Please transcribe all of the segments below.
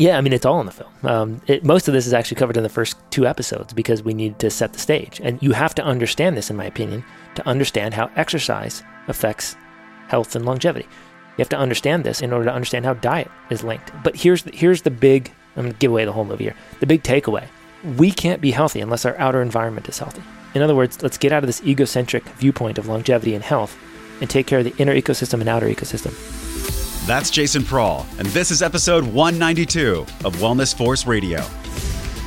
Yeah, I mean, it's all in the film. Um, it, most of this is actually covered in the first two episodes because we need to set the stage. And you have to understand this, in my opinion, to understand how exercise affects health and longevity. You have to understand this in order to understand how diet is linked. But here's the, here's the big, I'm going to give away the whole movie here. The big takeaway we can't be healthy unless our outer environment is healthy. In other words, let's get out of this egocentric viewpoint of longevity and health and take care of the inner ecosystem and outer ecosystem. That's Jason Prahl, and this is episode 192 of Wellness Force Radio.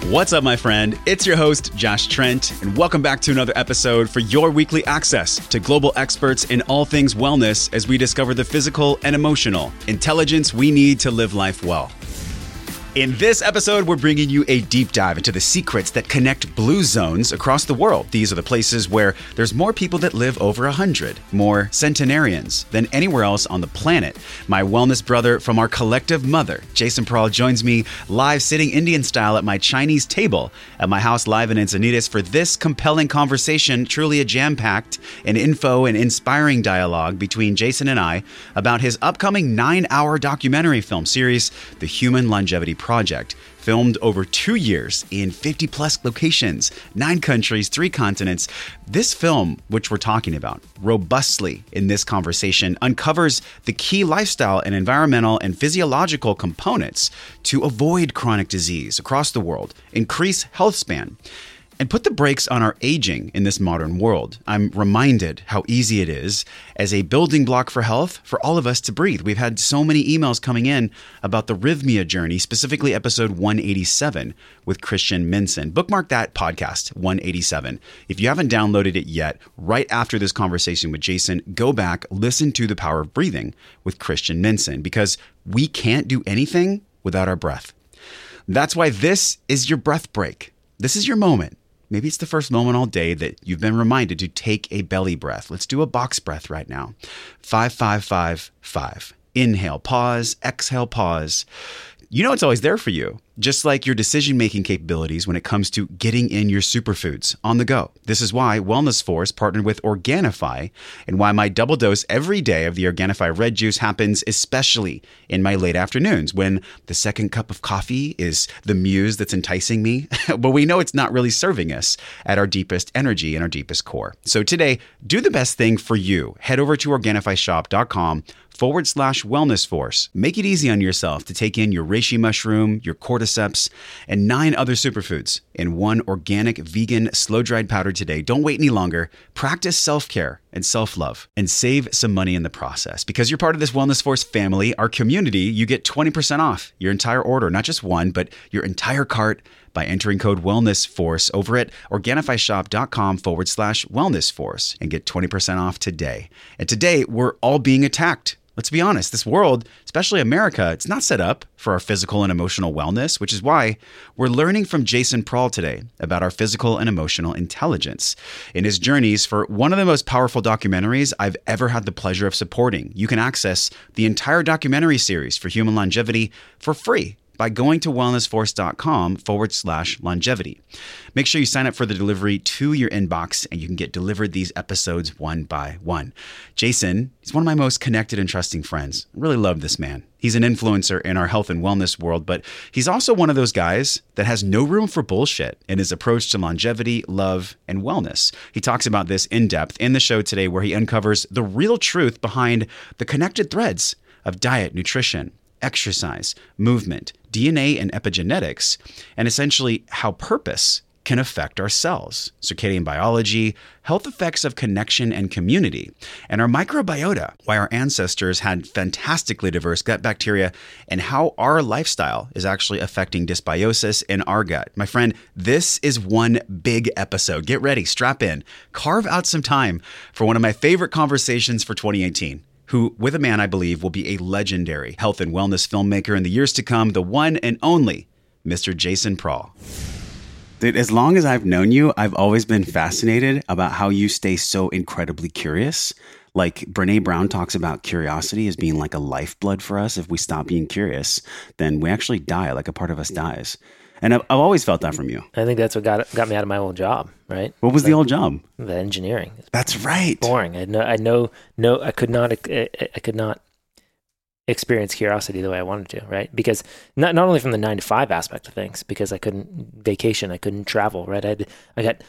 What's up, my friend? It's your host, Josh Trent, and welcome back to another episode for your weekly access to global experts in all things wellness as we discover the physical and emotional intelligence we need to live life well. In this episode, we're bringing you a deep dive into the secrets that connect blue zones across the world. These are the places where there's more people that live over 100, more centenarians than anywhere else on the planet. My wellness brother from our collective mother, Jason Prahl, joins me live sitting Indian style at my Chinese table at my house live in Encinitas for this compelling conversation, truly a jam packed and info and inspiring dialogue between Jason and I about his upcoming nine hour documentary film series, The Human Longevity project, filmed over two years in 50 plus locations, nine countries, three continents. This film, which we're talking about robustly in this conversation, uncovers the key lifestyle and environmental and physiological components to avoid chronic disease across the world, increase health span and put the brakes on our aging in this modern world. I'm reminded how easy it is as a building block for health for all of us to breathe. We've had so many emails coming in about the Rythmia journey, specifically episode 187 with Christian Minson. Bookmark that podcast, 187. If you haven't downloaded it yet, right after this conversation with Jason, go back, listen to The Power of Breathing with Christian Minson because we can't do anything without our breath. That's why this is your breath break. This is your moment Maybe it's the first moment all day that you've been reminded to take a belly breath. Let's do a box breath right now. Five, five, five, five. Inhale, pause, exhale, pause you know it's always there for you, just like your decision making capabilities when it comes to getting in your superfoods on the go. This is why Wellness Force partnered with Organifi and why my double dose every day of the Organifi red juice happens, especially in my late afternoons when the second cup of coffee is the muse that's enticing me, but we know it's not really serving us at our deepest energy and our deepest core. So today, do the best thing for you. Head over to OrganifiShop.com forward slash wellness force. Make it easy on yourself to take in your reishi mushroom, your cordyceps, and nine other superfoods in one organic, vegan, slow dried powder today. Don't wait any longer. Practice self care and self love and save some money in the process. Because you're part of this Wellness Force family, our community, you get 20% off your entire order, not just one, but your entire cart by entering code wellness force over at organifishop.com forward slash wellness force and get 20% off today. And today we're all being attacked Let's be honest, this world, especially America, it's not set up for our physical and emotional wellness, which is why we're learning from Jason Prahl today about our physical and emotional intelligence in his journeys for one of the most powerful documentaries I've ever had the pleasure of supporting. You can access the entire documentary series for human longevity for free by going to wellnessforce.com forward slash longevity. Make sure you sign up for the delivery to your inbox and you can get delivered these episodes one by one. Jason is one of my most connected and trusting friends. I really love this man. He's an influencer in our health and wellness world, but he's also one of those guys that has no room for bullshit in his approach to longevity, love, and wellness. He talks about this in depth in the show today, where he uncovers the real truth behind the connected threads of diet, nutrition, exercise, movement, DNA and epigenetics, and essentially how purpose can affect our cells, circadian biology, health effects of connection and community, and our microbiota, why our ancestors had fantastically diverse gut bacteria, and how our lifestyle is actually affecting dysbiosis in our gut. My friend, this is one big episode. Get ready, strap in, carve out some time for one of my favorite conversations for 2018 who, with a man I believe, will be a legendary health and wellness filmmaker in the years to come, the one and only Mr. Jason Prahl. Dude, as long as I've known you, I've always been fascinated about how you stay so incredibly curious. Like Brene Brown talks about curiosity as being like a lifeblood for us. If we stop being curious, then we actually die, like a part of us dies. And I've, I've always felt that from you. I think that's what got got me out of my old job, right? What was the, the old job? The engineering. That's right. Boring. I know. I know. No, I could not. I, I could not experience curiosity the way I wanted to, right? Because not not only from the nine to five aspect of things, because I couldn't vacation, I couldn't travel, right? I I got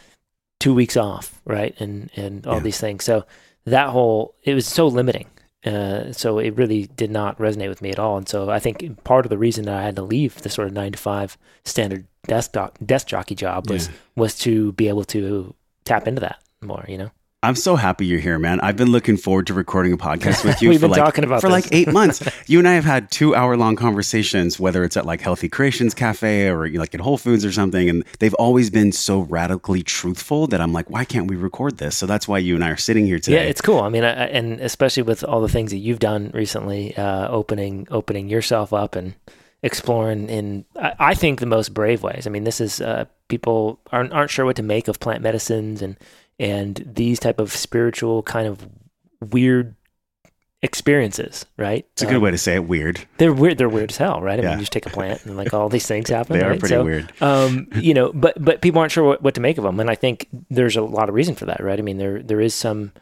two weeks off, right, and and all Yeah. these things. So that whole it was so limiting. Uh, so it really did not resonate with me at all. And so I think part of the reason that I had to leave the sort of nine to five standard desk doc, desk jockey job was Yeah. was to be able to tap into that more. You know. I'm so happy you're here, man. I've been looking forward to recording a podcast with you We've for been like talking about for this. like eight months. You and I have had two hour long conversations, whether it's at like Healthy Creations Cafe or you know, like at Whole Foods or something, and they've always been so radically truthful that I'm like, why can't we record this? So that's why you and I are sitting here today. Yeah, it's cool. I mean, I- and especially with all the things that you've done recently, uh, opening opening yourself up and exploring in, I, I think, the most brave ways. I mean, this is uh, people aren't aren't sure what to make of plant medicines and and these type of spiritual kind of weird experiences, right? it's a good Um, way to say it. Weird. They're weird. They're weird as hell, right? I Yeah. mean, you just take a plant and like all these things happen. They are right? pretty So, weird. um, you know, but but people aren't sure what, what to make of them, and I think there's a lot of reason for that, right? I mean, there there is some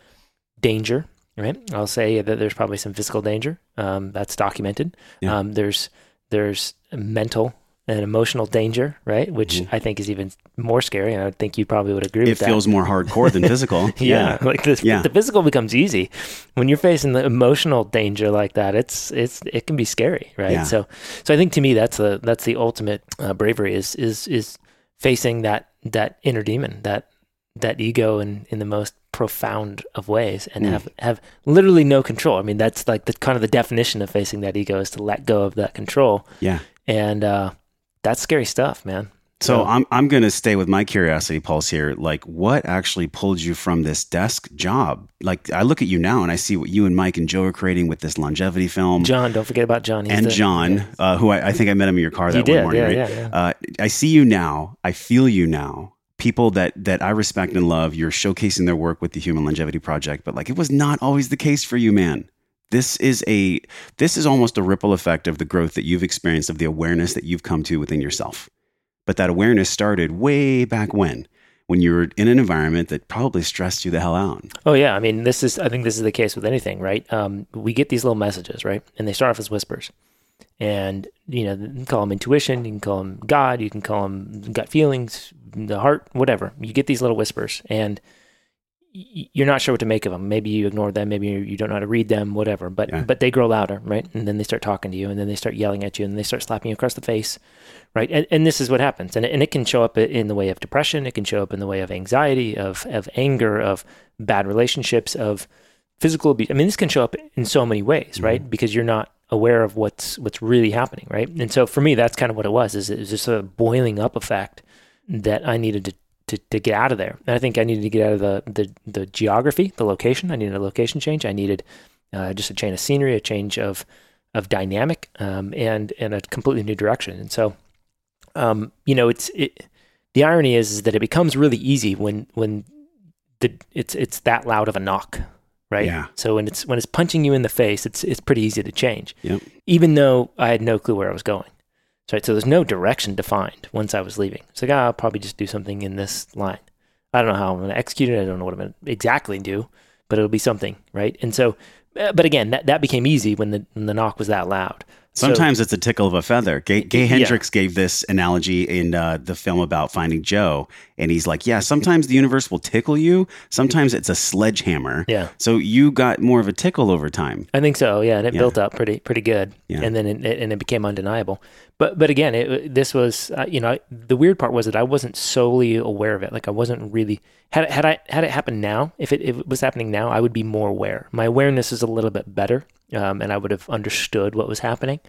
danger, right? I'll say that there's probably some physical danger um, that's documented. Yeah. Um, there's there's mental and emotional danger, right? Which I think is even more scary, and I think you probably would agree Mm-hmm. It with that. feels more hardcore than physical. yeah, like the, Yeah. the physical becomes easy when you're facing the emotional danger like that. It's it's it can be scary, right? Yeah. So so I think to me that's the that's the ultimate uh, bravery is is is facing that that inner demon that that ego in in the most profound of ways and Mm. have have literally no control. I mean that's like the kind of the definition of facing that ego is to let go of that control Yeah. and uh, that's scary stuff, man. So So- I'm I'm going to stay with my curiosity pulse here. Like, what actually pulled you from this desk job? Like, I look at you now and I see what you and Mike and Joe are creating with this longevity film. John, don't forget about John. He's and the- John, uh, who I, I think I met him in your car that You one did, morning, yeah, right? yeah, yeah. Uh, I see you now. I feel you now. People that that I respect and love. You're showcasing their work with the Human Longevity Project, but like it was not always the case for you, man. This is a this is almost a ripple effect of the growth that you've experienced of the awareness that you've come to within yourself. But that awareness started way back when, when you were in an environment that probably stressed you the hell out. Oh yeah, I mean, this is I think this is the case with anything, right? Um, we get these little messages, right, and they start off as whispers, and you know, you can call them intuition, you can call them God, you can call them gut feelings, the heart, whatever. You get these little whispers, and you're not sure what to make of them. Maybe you ignore them, maybe you don't know how to read them, whatever. But Yeah. but they grow louder, right? And then they start talking to you, and then they start yelling at you, and they start slapping you across the face, right? And, and this is what happens, and it, and it can show up in the way of depression, it can show up in the way of anxiety, of of anger, of bad relationships, of physical abuse. I mean, this can show up in so many ways, mm-hmm. right? Because you're not aware of what's what's really happening, right? And so for me, that's kind of what it was. Is it was just a boiling up effect that I needed to. To, to get out of there, and I think I needed to get out of the, the the geography, the location. I needed a location change. I needed uh, just a change of scenery, a change of of dynamic, um, and and a completely new direction. And so, um, you know, it's it. The irony is, is that it becomes really easy when when the it's it's that loud of a knock, right? Yeah. So when it's when it's punching you in the face, it's it's pretty easy to change. Yep. Even though I had no clue where I was going. So, right, so there's no direction defined once I was leaving. It's like, ah, I'll probably just do something in this line. I don't know how I'm going to execute it. I don't know what I'm going to exactly do, but it'll be something, right? And so, uh, but again, that, that became easy when the when the knock was that loud. So- Sometimes it's a tickle of a feather. Gay, Gay Yeah. Gave this analogy in uh, the film about Finding Joe, and he's like, "Yeah, sometimes the universe will tickle you. Sometimes it's a sledgehammer. yeah, So you got more of a tickle over time. I think so. Yeah, and it Yeah. built up pretty pretty good, Yeah. and then it, and it became undeniable. But but again, it, this was uh, you know the weird part was that I wasn't solely aware of it. Like I wasn't really had it, had I had it happened now. If it, if it was happening now, I would be more aware. My awareness is a little bit better, um, and I would have understood what was happening.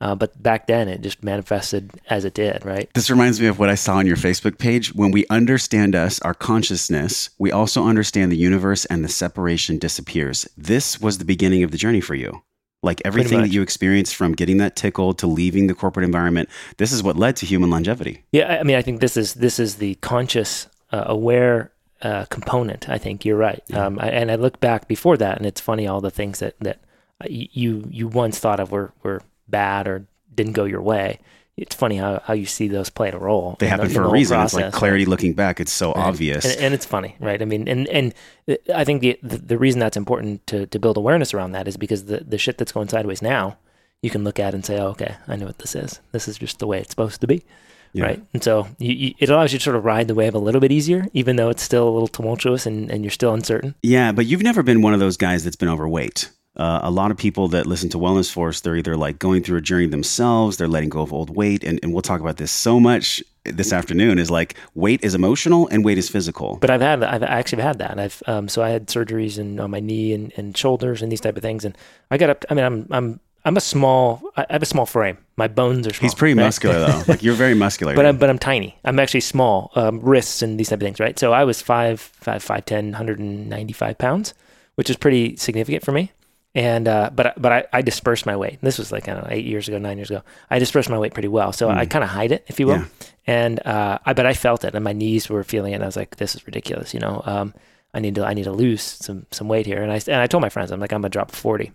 Uh, but back then, it just manifested as it did. Right. This reminds me of what I saw on your Facebook page. When we understand us, our consciousness, we also understand the universe, and the separation disappears. This was the beginning of the journey for you. Like everything that you experienced from getting that tickle to leaving the corporate environment, this is what led to human longevity. Yeah, I- mean, I think this is this is the conscious, uh, aware uh, component. I think you're right. Um, I, and I look back before that, and it's funny all the things that that uh, you you once thought of were were bad or didn't go your way. It's funny how, how you see those play a role. They in the- happen for a reason. It's like clarity looking back. It's so Right. obvious. and, and it's funny, right? I mean, and and uh, I think the, the the reason that's important to to build awareness around that is because the the shit that's going sideways now you can look at and say, oh, okay, I know what this is. This is just the way it's supposed to be. Yeah. Right. And so you, you, it allows you to sort of ride the wave a little bit easier, even though it's still a little tumultuous and, and you're still uncertain. Yeah, but you've never been one of those guys that's been overweight. Uh, a lot of people that listen to Wellness Force, they're either like going through a journey themselves, they're letting go of old weight, and, and we'll talk about this so much this afternoon. Is like weight is emotional and weight is physical. But I've had, I've actually had that. I've, um, so I had surgeries in, on my knee and, and shoulders and these type of things. And I got up, I mean, I'm, I'm, I'm a small, I have a small frame. My bones are small. He's pretty right? muscular though. like you're very muscular. but I'm, but I'm tiny. I'm actually small, um, wrists and these type of things, right? So I was five, five, five, 10, 195 pounds, which is pretty significant for me. And, uh, but, but I, I dispersed my weight. This was like, I don't know, eight years ago, nine years ago. I dispersed my weight pretty well. So I kind of hide it, if you will. Yeah. And, uh, I, but I felt it and my knees were feeling it. And I was like, this is ridiculous. You know, um, I need to, I need to lose some, some weight here. And I, and I told my friends, I'm like, I'm gonna drop 40.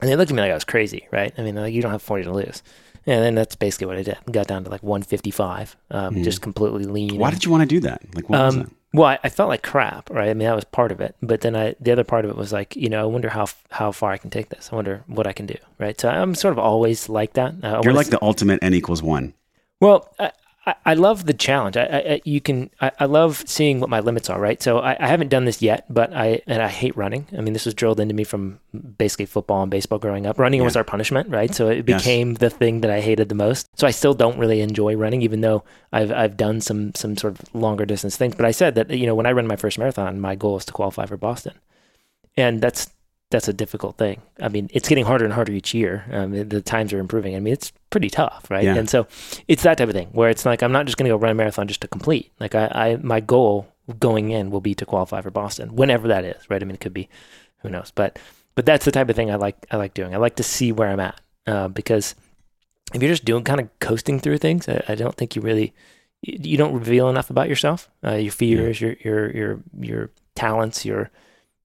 And they looked at me like I was crazy, right? I mean, like, you don't have 40 to lose. And then that's basically what I did. Got down to like 155, um, just completely lean. Why did you want to do that? Like what was um, that? Well, I, I felt like crap, right? I mean, that was part of it. But then I, the other part of it was like, you know, I wonder how how far I can take this. I wonder what I can do, right? So I'm sort of always like that. I You're like the ultimate n equals one. well, I, I, I love the challenge. I, I, you can, I, I love seeing what my limits are, right? So I, I haven't done this yet, but I, and I hate running. I mean, this was drilled into me from basically football and baseball growing up. Running was our punishment, right? So it Yes. became the thing that I hated the most. So I still don't really enjoy running, even though I've, I've done some, some sort of longer distance things. But I said that, you know, when I run my first marathon, my goal is to qualify for Boston. And that's, that's a difficult thing. I mean, it's getting harder and harder each year. Um, the times are improving. I mean, it's pretty tough, right? Yeah. And so it's that type of thing where it's like I'm not just going to go run a marathon just to complete. Like I, I, my goal going in will be to qualify for Boston, whenever that is, right? I mean, it could be, who knows? But but that's the type of thing I like. I like doing. I like to see where I'm at uh, because if you're just doing kind of coasting through things, I, I don't think you really you you don't reveal enough about yourself, uh, your fears, your your your your talents, your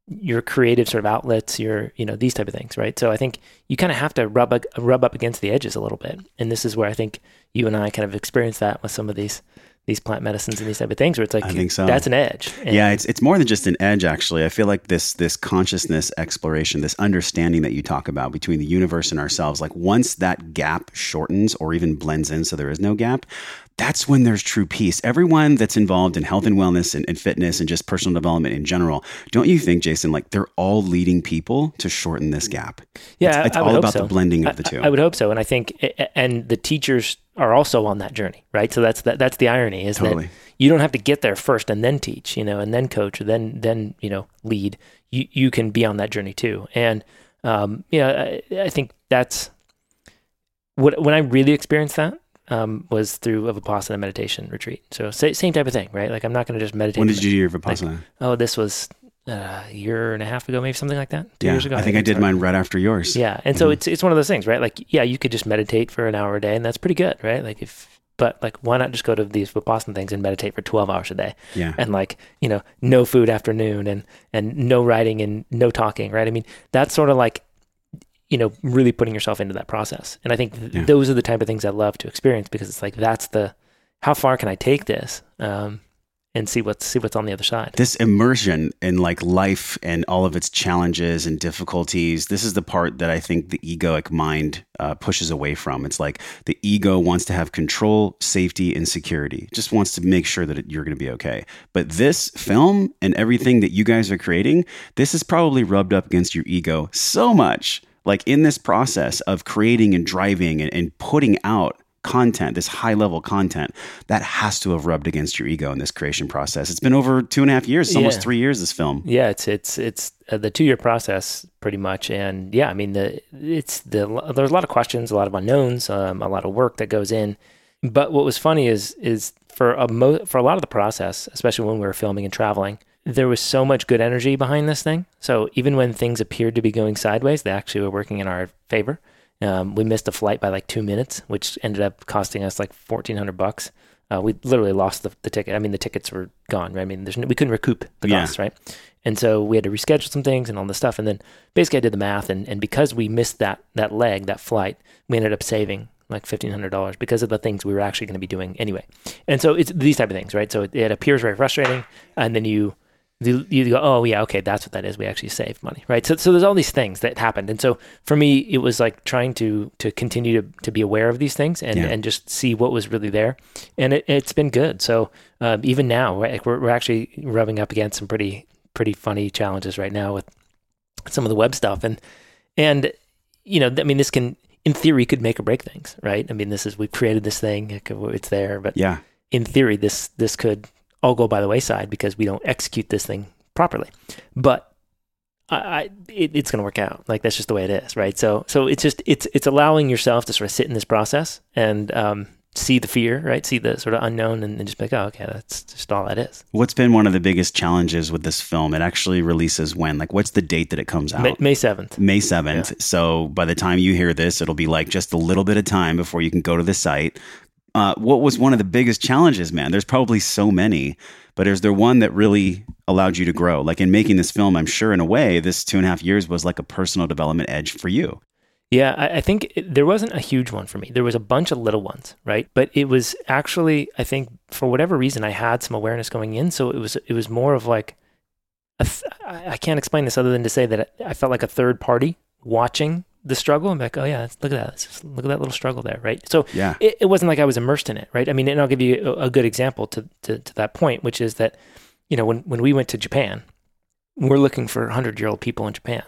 your creative sort of outlets, your you know these type of things, right? So I think you kind of have to rub rub up against the edges a little bit, and this is where I think you and I kind of experience that with some of these these plant medicines and these type of things, where it's like I think so. that's an edge. And- yeah, it's it's more than just an edge. Actually, I feel like this this consciousness exploration, this understanding that you talk about between the universe and ourselves. Like once that gap shortens or even blends in, so there is no gap. That's when there's true peace. Everyone that's involved in health and wellness and, and fitness and just personal development in general, don't you think, Jason? Like they're all leading people to shorten this gap. Yeah, it's, it's I would all about so. the blending of the two. I, I would hope so, and I think, and the teachers are also on that journey, right? So that's that, that's the irony is Totally. that you don't have to get there first and then teach, you know, and then coach, then then you know lead. You you can be on that journey too, and um, yeah, I, I think that's what when I really experienced that um, was through a vipassana meditation retreat. So sa- same type of thing, right? Like I'm not going to just meditate. when did you do your vipassana? Oh, this was uh, a year and a half ago, maybe something like that. Two yeah, years ago. I think I it's did mine right after yours. yeah, and so Mhm. it's it's one of those things, right? Like, yeah, you could just meditate for an hour a day, and that's pretty good, right? Like, if but like, why not just go to these vipassana things and meditate for twelve hours a day, yeah. and like, you know, no food afternoon, and and no writing and no talking, right? I mean, that's sort of like, you know, really putting yourself into that process, and I think th- Yeah. those are the type of things I love to experience because it's like that's the how far can I take this, um, and see what's see what's on the other side. this immersion in like life and all of its challenges and difficulties this is the part that i think the egoic mind uh, pushes away from it's like the ego wants to have control safety and security just wants to make sure that it, you're going to be okay but this film and everything that you guys are creating this is probably rubbed up against your ego so much like in this process of creating and driving and, and putting out content, this high level content, that has to have rubbed against your ego in this creation process. It's been over two and a half years, it's almost three years, this film. Yeah, it's it's it's uh, the two year process pretty much, and yeah, I mean the it's the there's a lot of questions, a lot of unknowns, um, a lot of work that goes in. But what was funny is is for a mo- for a lot of the process, especially when we were filming and traveling, there was so much good energy behind this thing. So even when things appeared to be going sideways, they actually were working in our favor. Um, we missed a flight by like two minutes, which ended up costing us like fourteen hundred bucks. Uh, we literally lost the, the ticket. I mean, the tickets were gone. Right? I mean, there's no, we couldn't recoup the Yeah. costs, right? And so we had to reschedule some things and all this stuff. And then basically, I did the math, and, and because we missed that that leg, that flight, we ended up saving like fifteen hundred dollars because of the things we were actually going to be doing anyway. And so it's these type of things, right? So it, it appears very frustrating, and then you you, you go, oh yeah, okay, that's what that is. We actually saved money, right? So, so there's all these things that happened, and so for me, it was like trying to to continue to, to be aware of these things and, Yeah. and just see what was really there, and it, it's been good. So uh, even now, right, we're we're actually rubbing up against some pretty pretty funny challenges right now with some of the web stuff, and and you know, I mean, this can in theory could make or break things, right? I mean, this is we've created this thing, it could- it's there, but Yeah. in theory, this this could all go by the wayside because we don't execute this thing properly. But I, I it, it's going to work out. Like that's just the way it is, right? So so it's just it's it's allowing yourself to sort of sit in this process and um, see the fear, right? See the sort of unknown, and, and just be like, oh, okay, that's just all that is. What's been one of the biggest challenges with this film? It actually releases when? Like, what's the date that it comes out? May, May seventh. May 7th. So by the time you hear this, it'll be like just a little bit of time before you can go to the site. Uh, what was one of the biggest challenges, man? There's probably so many, but is there one that really allowed you to grow? Like in making this film, I'm sure in a way, this two and a half years was like a personal development edge for you. Yeah, I, I think it, there wasn't a huge one for me. There was a bunch of little ones, right? But it was actually, I think, for whatever reason, I had some awareness going in. So it was, it was more of like, th- I can't explain this other than to say that I felt like a third party watching the struggle. I'm like, oh yeah, look at that, look at that little struggle there, right? So Yeah. it, it wasn't like I was immersed in it, right? I mean, and I'll give you a, a good example to, to to that point, which is that, you know, when when we went to Japan, we're looking for hundred year old people in Japan.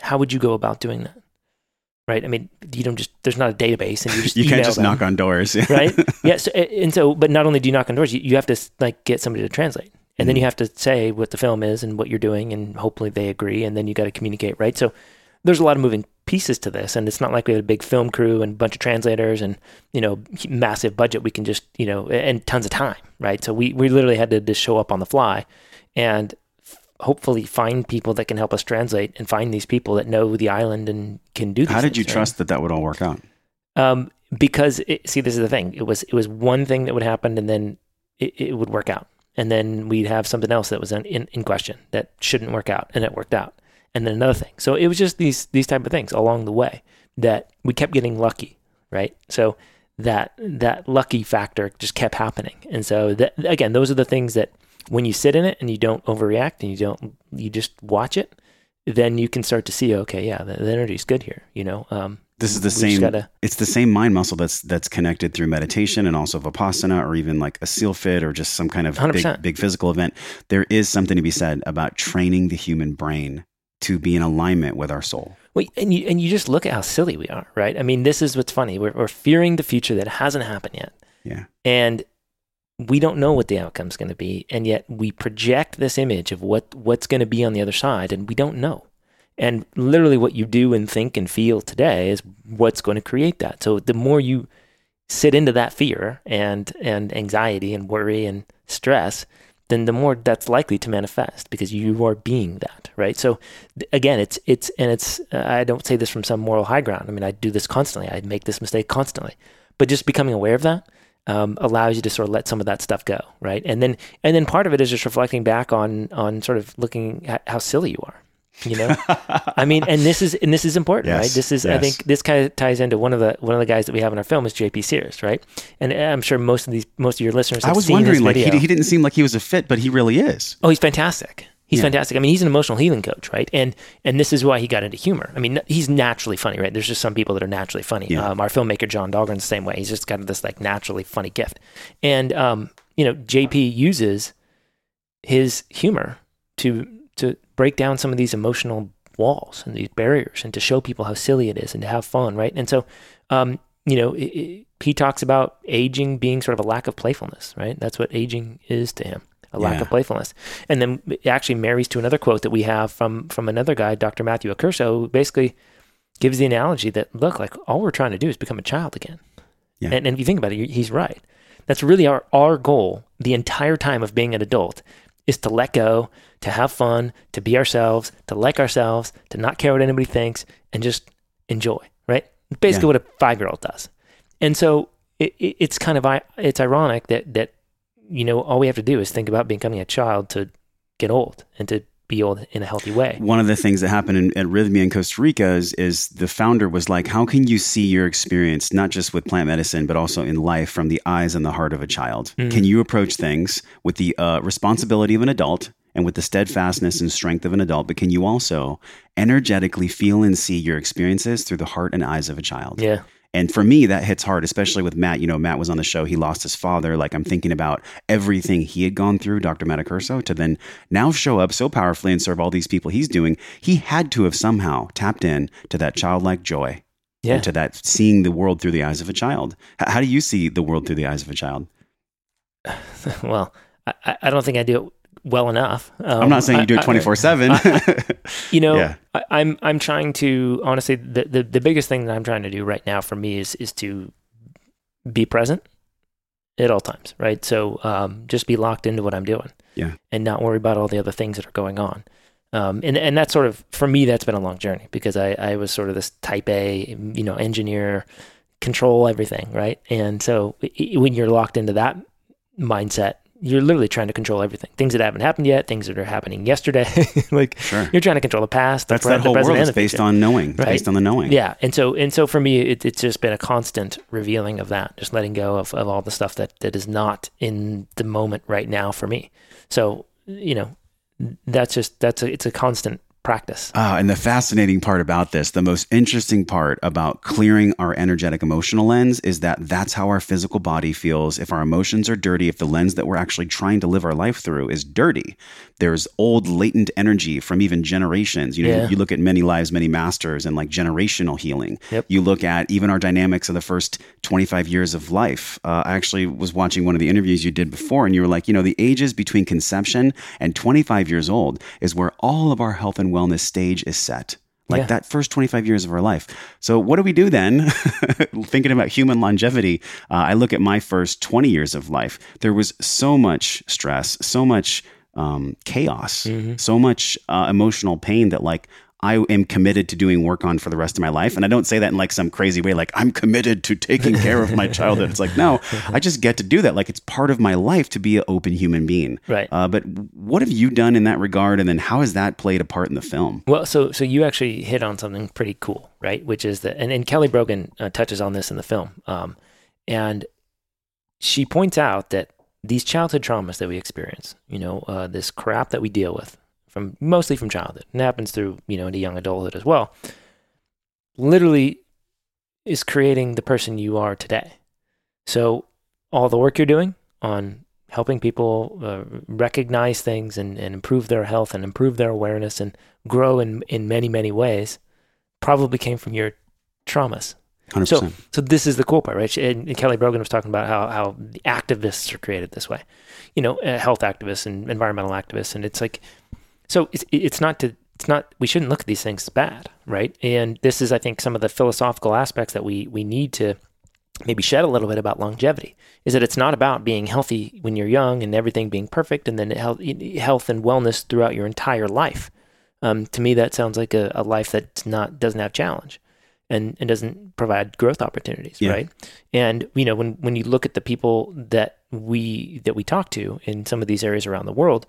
How would you go about doing that? Right? I mean, you don't just there's not a database, and you just You can't just them, knock on doors. right? yeah. So, and so, but not only do you knock on doors, you, you have to like get somebody to translate, and then Mhm. you have to say what the film is and what you're doing, and hopefully they agree, and then you got to communicate, right? So there's a lot of moving pieces to this, and it's not like we had a big film crew and a bunch of translators and you know massive budget. We can just you know and tons of time, right? So we we literally had to just show up on the fly, and hopefully find people that can help us translate and find these people that know the island and can do. How did you right? trust that that would all work out? Um, because it, see, this is the thing. It was it was one thing that would happen, and then it, it would work out, and then we'd have something else that was in, in, in question that shouldn't work out, and it worked out, and then another thing. So it was just these these type of things along the way that we kept getting lucky, right? So that that lucky factor just kept happening, and so that again, those are the things that when you sit in it and you don't overreact and you don't you just watch it, then you can start to see, okay, yeah, the, the energy's good here, you know. Um, This is the same. gotta- it's the same mind muscle that's that's connected through meditation and also vipassana, or even like a seal fit, or just some kind of big 100%. big physical event. There is something to be said about training the human brain to be in alignment with our soul. Well, and you and you just look at how silly we are, right? I mean, this is what's funny. We're, we're fearing the future that hasn't happened yet, Yeah, and we don't know what the outcome's going to be, and yet we project this image of what what's going to be on the other side, and we don't know. And literally, what you do and think and feel today is what's going to create that. So the more you sit into that fear and and anxiety and worry and stress, then the more that's likely to manifest because you are being that, right? So again, it's it's and it's uh, I don't say this from some moral high ground. I mean, I do this constantly. I make this mistake constantly, but just becoming aware of that um, allows you to sort of let some of that stuff go, right? And then and then part of it is just reflecting back on on sort of looking at how silly you are. You know, I mean, and this is and this is important, right? This is I think this kind of ties into one of the one of the guys that we have in our film is J.P. Sears, right? And I'm sure most of these most of your listeners. I was wondering, like, he, he didn't seem like he was a fit, but he really is. Oh, he's fantastic. He's Yeah. fantastic. I mean, he's an emotional healing coach, right? And and this is why he got into humor. I mean, he's naturally funny, right? There's just some people that are naturally funny. Yeah. Um, our filmmaker John Dahlgren's the same way. He's just got this like naturally funny gift. And um, you know, JP uses his humor to break down some of these emotional walls and these barriers and to show people how silly it is and to have fun, right? And so, um, you know, it, it, he talks about aging being sort of a lack of playfulness, right? That's what aging is to him, a lack Yeah. of playfulness. And then it actually marries to another quote that we have from from another guy, Dr. Matthew Accurso, who basically gives the analogy that look, like all we're trying to do is become a child again. Yeah. And, and if you think about it, he's right. That's really our, our goal the entire time of being an adult is to let go, to have fun, to be ourselves, to like ourselves, to not care what anybody thinks, and just enjoy, right? Basically, Yeah. what a five year old does. And so it, it, it's kind of i- it's ironic that that you know all we have to do is think about becoming a child to get old and to be old in a healthy way. One of the things that happened in, at Rythmia in Costa Rica is, is the founder was like, how can you see your experience, not just with plant medicine, but also in life from the eyes and the heart of a child? Mm. Can you approach things with the uh, responsibility of an adult and with the steadfastness and strength of an adult, but can you also energetically feel and see your experiences through the heart and eyes of a child? Yeah. And for me, that hits hard, especially with Matt. You know, Matt was on the show. He lost his father. Like, I'm thinking about everything he had gone through, Dr. Matt Accurso, to then now show up so powerfully and serve all these people he's doing. He had to have somehow tapped in to that childlike joy Yeah. and to that seeing the world through the eyes of a child. H- how do you see the world through the eyes of a child? well, I- I, I don't think I do it well enough. Um, I'm not saying you do it 24 7. you know Yeah. I, i'm i'm trying to honestly the, the the biggest thing that i'm trying to do right now for me is is to be present at all times right so um, just be locked into what i'm doing Yeah. and not worry about all the other things that are going on um, and and that's sort of for me that's been a long journey because i i was sort of this type a you know engineer control everything right and so i- when you're locked into that mindset you're literally trying to control everything things that haven't happened yet things that are happening yesterday like sure. you're trying to control the past. The That's that the whole present, world is based on knowing, It's Right. based on the knowing. Yeah, and so and so for me, it, it's just been a constant revealing of that, just letting go of, of all the stuff that that is not in the moment right now for me. So you know, that's just that's a it's a constant practice. Ah, and the fascinating part about this, the most interesting part about clearing our energetic emotional lens is that that's how our physical body feels. If our emotions are dirty, if the lens that we're actually trying to live our life through is dirty, there's old latent energy from even generations. You know, Yeah. you look at many lives, many masters, and like generational healing. Yep. You look at even our dynamics of the first 25 years of life. Uh, I actually was watching one of the interviews you did before, and you were like, you know, the ages between conception and 25 years old is where all of our health and wellness stage is set. Like Yeah. that first 25 years of our life. So, what do we do then? Thinking about human longevity, uh, I look at my first 20 years of life. There was so much stress, so much um, chaos, Mm-hmm. so much uh, emotional pain that, like, I am committed to doing work on for the rest of my life. And I don't say that in like some crazy way, like I'm committed to taking care of my childhood. It's like, no, I just get to do that. Like it's part of my life to be an open human being. Right. Uh, but what have you done in that regard? And then how has that played a part in the film? Well, so so you actually hit on something pretty cool, right? Which is that, and, and Kelly Brogan uh, touches on this in the film, um, and she points out that these childhood traumas that we experience, you know, uh, this crap that we deal with from mostly from childhood, and happens through you know into young adulthood as well, literally is creating the person you are today. So all the work you're doing on helping people uh, recognize things and, and improve their health and improve their awareness and grow in, in many, many ways probably came from your traumas. 100%. So, so this is the cool part, right? And, and Kelly Brogan was talking about how, how the activists are created this way, you know, uh, health activists and environmental activists. And it's like, so it's, it's not to, it's not, we shouldn't look at these things as bad, right? And this is, I think, some of the philosophical aspects that we, we need to maybe shed a little bit about longevity is that it's not about being healthy when you're young and everything being perfect and then health, health and wellness throughout your entire life. Um, to me, that sounds like a, a life that's not doesn't have challenge and, and doesn't provide growth opportunities, Yeah. right? And you know, when when you look at the people that we that we talk to in some of these areas around the world,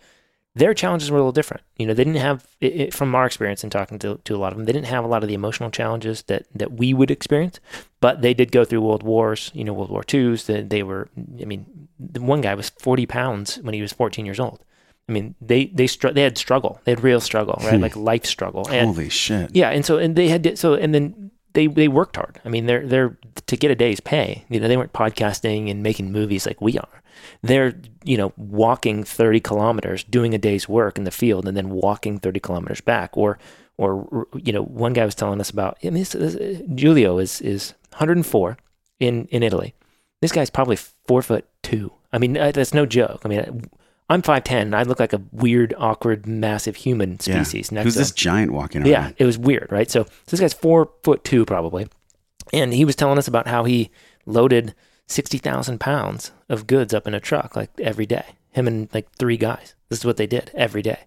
their challenges were a little different. You know, they didn't have, it, it, from our experience in talking to, to a lot of them, they didn't have a lot of the emotional challenges that, that we would experience, but they did go through world wars, you know, World War IIs. They, they were, I mean, the one guy was 40 pounds when he was 14 years old. I mean, they, they, str- they had struggle. They had real struggle, right? Hmm. like life struggle. And Holy shit. yeah, and so and they had so and then they they worked hard. I mean, they're they're to get a day's pay. You know, they weren't podcasting and making movies like we are. They're you know walking thirty kilometers, doing a day's work in the field, and then walking thirty kilometers back. Or or you know, one guy was telling us about. I mean, this, this, Giulio is is 104 in in Italy. This guy's probably four foot two. I mean, uh, that's no joke. I mean. I'm 5'10 and I look like a weird, awkward, massive human Yeah. species next Who's to this giant walking around? Yeah, it was weird, right? So this guy's four foot two probably, and he was telling us about how he loaded sixty thousand pounds of goods up in a truck like every day. Him and like three guys. This is what they did every day.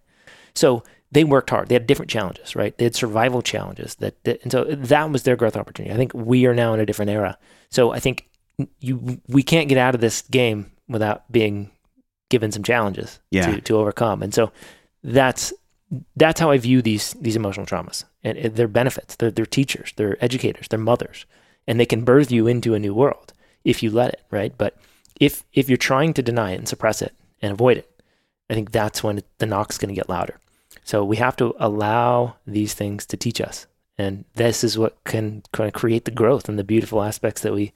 So they worked hard. They had different challenges, right? They had survival challenges that, that and so that was their growth opportunity. I think we are now in a different era. So I think you we can't get out of this game without being given some challenges Yeah. to, to overcome. And so that's that's how I view these these emotional traumas. And it- they're benefits. They're, they're teachers. They're educators. They're mothers, and they can birth you into a new world if you let it. Right. But if if you're trying to deny it and suppress it and avoid it, I think that's when the knock's going to get louder. So we have to allow these things to teach us. And this is what can kind of create the growth and the beautiful aspects that we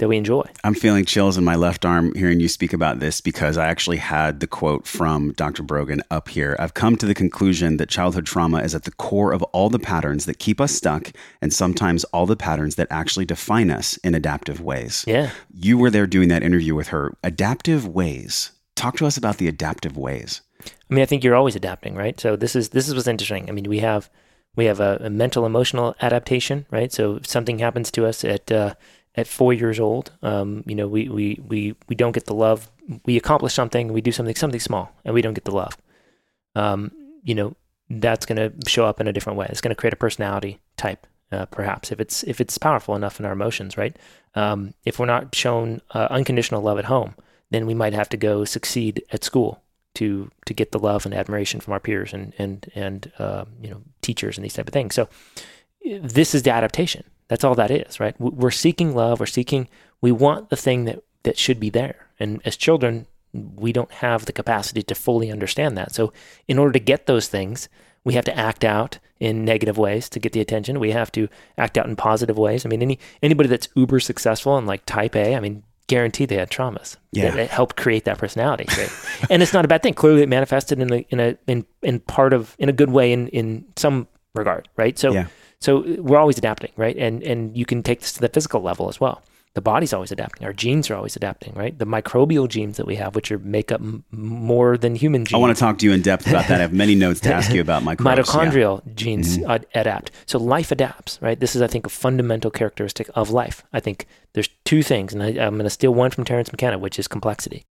that we enjoy. I'm feeling chills in my left arm hearing you speak about this because I actually had the quote from Dr. Brogan up here. I've come to the conclusion that childhood trauma is at the core of all the patterns that keep us stuck and sometimes all the patterns that actually define us in adaptive ways. Yeah. You were there doing that interview with her. Adaptive ways. Talk to us about the adaptive ways. I mean, I think you're always adapting, right? So this is this is what's interesting. I mean, we have we have a, a mental emotional adaptation, right? So if something happens to us at uh, at four years old, um, you know, we, we, we, we don't get the love. We accomplish something, we do something, something small, and we don't get the love. Um, you know, that's going to show up in a different way. It's going to create a personality type, uh, perhaps, if it's if it's powerful enough in our emotions, right? Um, if we're not shown uh, unconditional love at home, then we might have to go succeed at school to to get the love and admiration from our peers and and and uh, you know teachers and these type of things. So this is the adaptation. That's all that is, right? We're seeking love. We're seeking. We want the thing that that should be there. And as children, we don't have the capacity to fully understand that. So in order to get those things, we have to act out in negative ways to get the attention. We have to act out in positive ways. I mean, any anybody that's uber successful and like type A, I mean, guaranteed they had traumas yeah. that, helped create that personality. Right? and it's not a bad thing. Clearly, it manifested in the in a in in part of in a good way in in some regard, right? So. Yeah so we're always adapting, right? And and you can take this to the physical level as well. The body's always adapting. Our genes are always adapting, right? The microbial genes that we have, which are make up m- more than human genes. I want to talk to you in depth about that. I have many notes to ask you about microbes. Mitochondrial yeah. genes mm-hmm. ad- adapt. So life adapts, right? This is, I think, a fundamental characteristic of life. I think there's two things, and I, I'm going to steal one from Terence McKenna, which is complexity.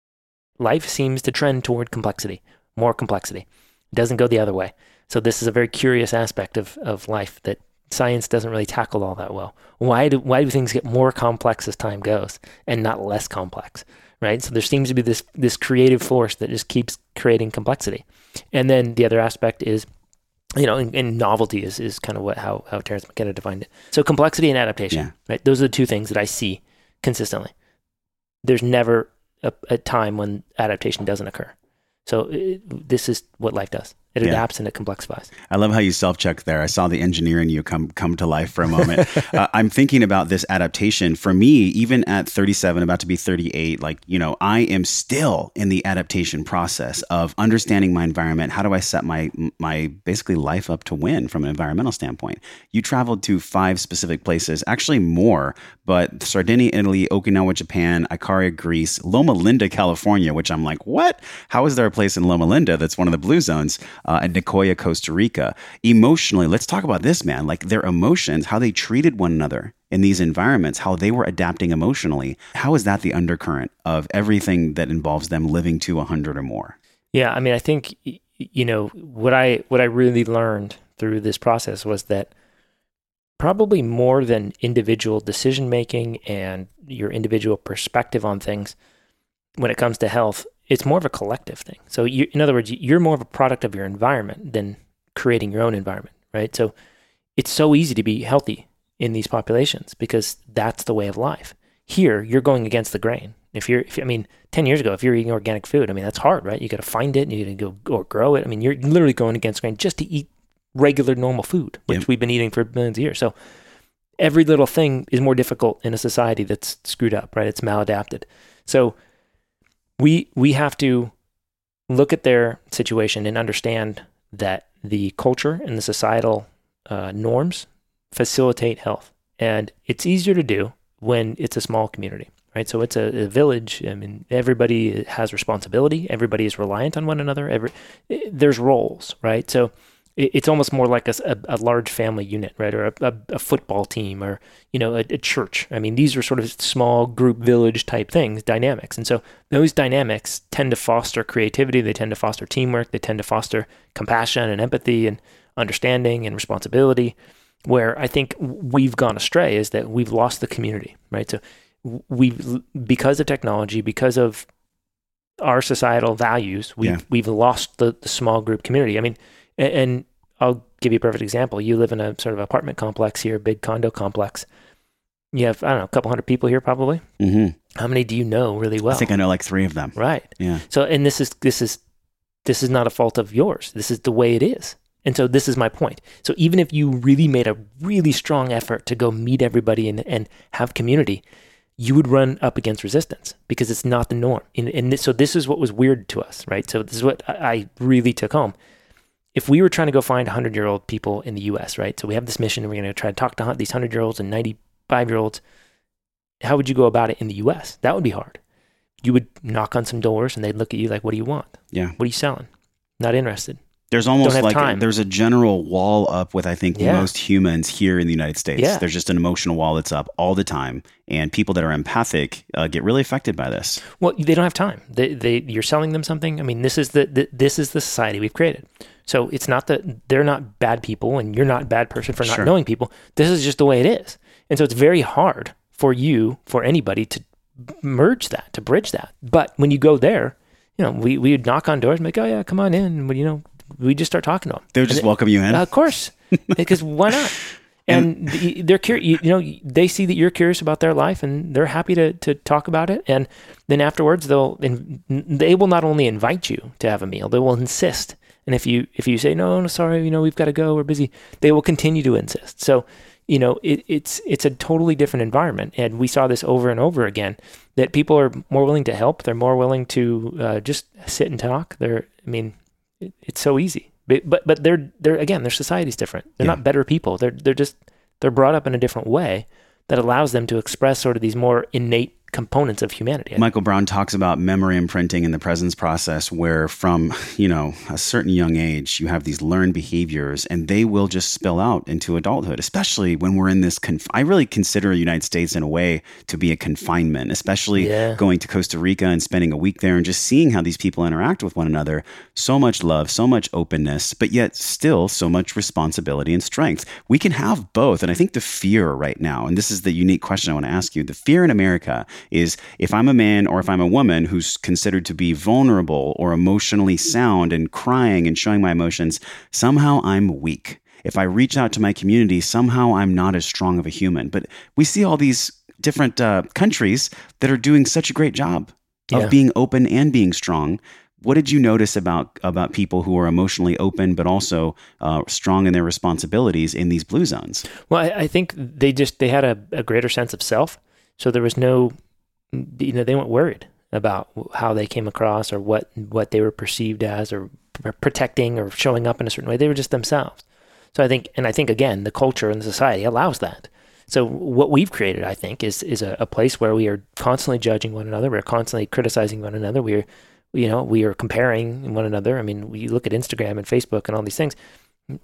Life seems to trend toward complexity, more complexity. It doesn't go the other way. So this is a very curious aspect of, of life that science doesn't really tackle all that well. Why do why do things get more complex as time goes and not less complex? Right. So there seems to be this this creative force that just keeps creating complexity. And then the other aspect is you know, and, and, novelty is, is kind of what how how Terence McKenna defined it. So complexity and adaptation, yeah. right? Those are the two things that I see consistently. There's never a, a time when adaptation doesn't occur. So it, this is what life does. It yeah. adapts and it complexifies. I love how you self check there. I saw the engineer in you come come to life for a moment. uh, I'm thinking about this adaptation. For me, even at 37, about to be 38, like, you know, I am still in the adaptation process of understanding my environment. How do I set my my basically life up to win from an environmental standpoint? You traveled to five specific places, actually more, but Sardinia, Italy, Okinawa, Japan, Icaria, Greece, Loma Linda, California, which I'm like, what? How is there a place in Loma Linda that's one of the blue zones? Uh, and Nicoya, Costa Rica. Emotionally, let's talk about this, man. Like their emotions, how they treated one another in these environments, how they were adapting emotionally. How is that the undercurrent of everything that involves them living to 100 or more? Yeah, I mean, I think you know what I what I really learned through this process was that probably more than individual decision making and your individual perspective on things when it comes to health it's more of a collective thing. So, you, in other words, you're more of a product of your environment than creating your own environment, right? So, it's so easy to be healthy in these populations because that's the way of life. Here, you're going against the grain. If you're, if, I mean, 10 years ago, if you're eating organic food, I mean, that's hard, right? You got to find it and you got to go or grow it. I mean, you're literally going against grain just to eat regular, normal food, which yep. we've been eating for millions of years. So, every little thing is more difficult in a society that's screwed up, right? It's maladapted. So, we we have to look at their situation and understand that the culture and the societal uh, norms facilitate health, and it's easier to do when it's a small community, right? So it's a, a village. I mean, everybody has responsibility. Everybody is reliant on one another. Every there's roles, right? So it's almost more like a, a, a, large family unit, right? Or a, a football team or, you know, a, church. I mean, these are sort of small group village type things, dynamics. And so those dynamics tend to foster creativity. They tend to foster teamwork. They tend to foster compassion and empathy and understanding and responsibility. Where I think we've gone astray is that we've lost the community, right? So we've, because of technology, because of our societal values, we've, yeah. we've lost the, the small group community. I mean, and, and I'll give you a perfect example. You live in a sort of apartment complex here, big condo complex. You have, I don't know, a couple hundred people here probably. Mm-hmm. How many do you know really well? I think I know like three of them. Right. Yeah. So, and this is, this is this is not a fault of yours. This is the way it is. And so this is my point. So even if you really made a really strong effort to go meet everybody and, and have community, you would run up against resistance because it's not the norm. And, and this, so this is what was weird to us, right? So this is what I really took home. If we were trying to go find 100 year old people in the US, right? So we have this mission and we're going to try to talk to these 100 year olds and 95 year olds. How would you go about it in the US? That would be hard. You would knock on some doors and they'd look at you like, what do you want? Yeah. What are you selling? Not interested. There's almost like a, there's a general wall up with I think Yeah. most humans here in the United States. Yeah. There's just an emotional wall that's up all the time, and people that are empathic uh, get really affected by this. Well, they don't have time. They, they, you're selling them something. I mean, this is the, the this is the society we've created. So it's not that they're not bad people, and you're not a bad person for not Sure. knowing people. This is just the way it is, and so it's very hard for you, for anybody, to merge that, to bridge that. But when you go there, you know, we we would knock on doors and be like, oh yeah, come on in, and you know, we just start talking to them. They would just welcome you in. Uh, of course, because why not? And they're curious. You, you know, they see that you're curious about their life, and they're happy to to talk about it. And then afterwards, they'll they will not only invite you to have a meal, they will insist. And if you if you say no, no, sorry, you know, we've got to go, we're busy, they will continue to insist. So, you know, it, it's it's a totally different environment, and we saw this over and over again. That people are more willing to help. They're more willing to uh, just sit and talk. They're, I mean, it, it's so easy. But but but they're they're again their society's different. They're Yeah. not better people. They're they're just they're brought up in a different way that allows them to express sort of these more innate components of humanity. Michael Brown talks about memory imprinting in the presence process, where from you know a certain young age you have these learned behaviors, and they will just spill out into adulthood. Especially when we're in this. Conf- I really consider the United States in a way to be a confinement, especially Yeah. going to Costa Rica and spending a week there and just seeing how these people interact with one another. So much love, so much openness, but yet still so much responsibility and strength. We can have both, and I think the fear right now, and this is the unique question I want to ask you: the fear in America is if I'm a man or if I'm a woman who's considered to be vulnerable or emotionally sound and crying and showing my emotions, somehow I'm weak. If I reach out to my community, somehow I'm not as strong of a human. But we see all these different uh, countries that are doing such a great job of being open and being strong. What did you notice about about people who are emotionally open but also uh, strong in their responsibilities in these blue zones? Well, I, I think they just they had a, a greater sense of self, so there was no, you know, they weren't worried about how they came across or what what they were perceived as or pr- protecting or showing up in a certain way. They were just themselves. So I think, and I think again, the culture and the society allows that. So what we've created, I think, is is a, a place where we are constantly judging one another. We're constantly criticizing one another. We're, you know, we are comparing one another. I mean, we look at Instagram and Facebook and all these things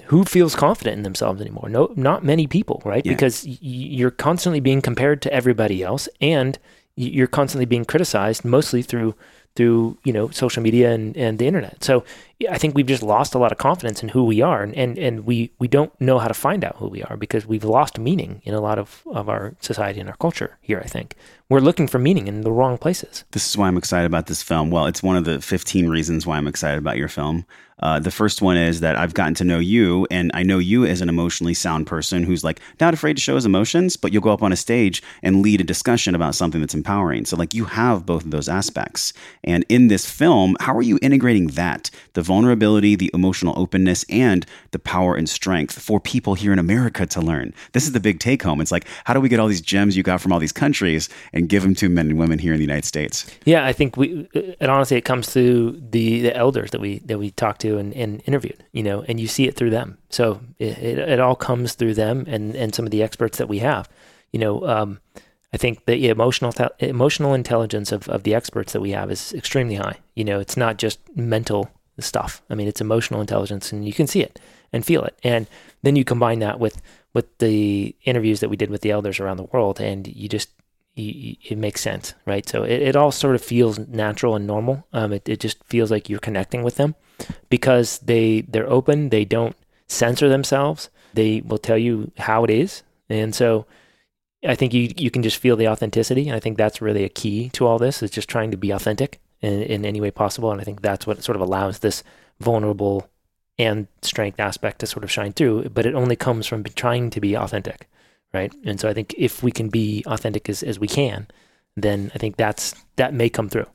who feels confident in themselves anymore? No, not many people, right? Yeah. Because y- you're constantly being compared to everybody else, and you're constantly being criticized, mostly through through you know social media and, and the internet. So I think we've just lost a lot of confidence in who we are, and, and and we we don't know how to find out who we are because we've lost meaning in a lot of of our society and our culture here. I think we're looking for meaning in the wrong places. This is why I'm excited about this film. Well, it's one of the 15 reasons why I'm excited about your film. Uh, the first one is that I've gotten to know you, and I know you as an emotionally sound person who's like not afraid to show his emotions, but you'll go up on a stage and lead a discussion about something that's empowering. So, like, you have both of those aspects. And in this film, how are you integrating that the vulnerability, the emotional openness, and the power and strength for people here in America to learn? This is the big take home. It's like, how do we get all these gems you got from all these countries and give them to men and women here in the United States? Yeah, I think we, and honestly, it comes through the, the elders that we that we talked to and, and interviewed, you know, and you see it through them. So it, it, it all comes through them and, and some of the experts that we have, you know. Um, I think the emotional emotional intelligence of, of the experts that we have is extremely high. You know, it's not just mental stuff. I mean, it's emotional intelligence, and you can see it and feel it. And then you combine that with with the interviews that we did with the elders around the world, and you just you, you- it makes sense, right? So it, it all sort of feels natural and normal. Um, it, it just feels like you're connecting with them because they they're open. They don't censor themselves. They will tell you how it is, and so I think you you can just feel the authenticity. I think that's really a key to all this is just trying to be authentic in, in any way possible. And I think that's what sort of allows this vulnerable and strength aspect to sort of shine through. But it only comes from trying to be authentic, right? And so I think if we can be authentic as, as we can, then I think that's that may come through.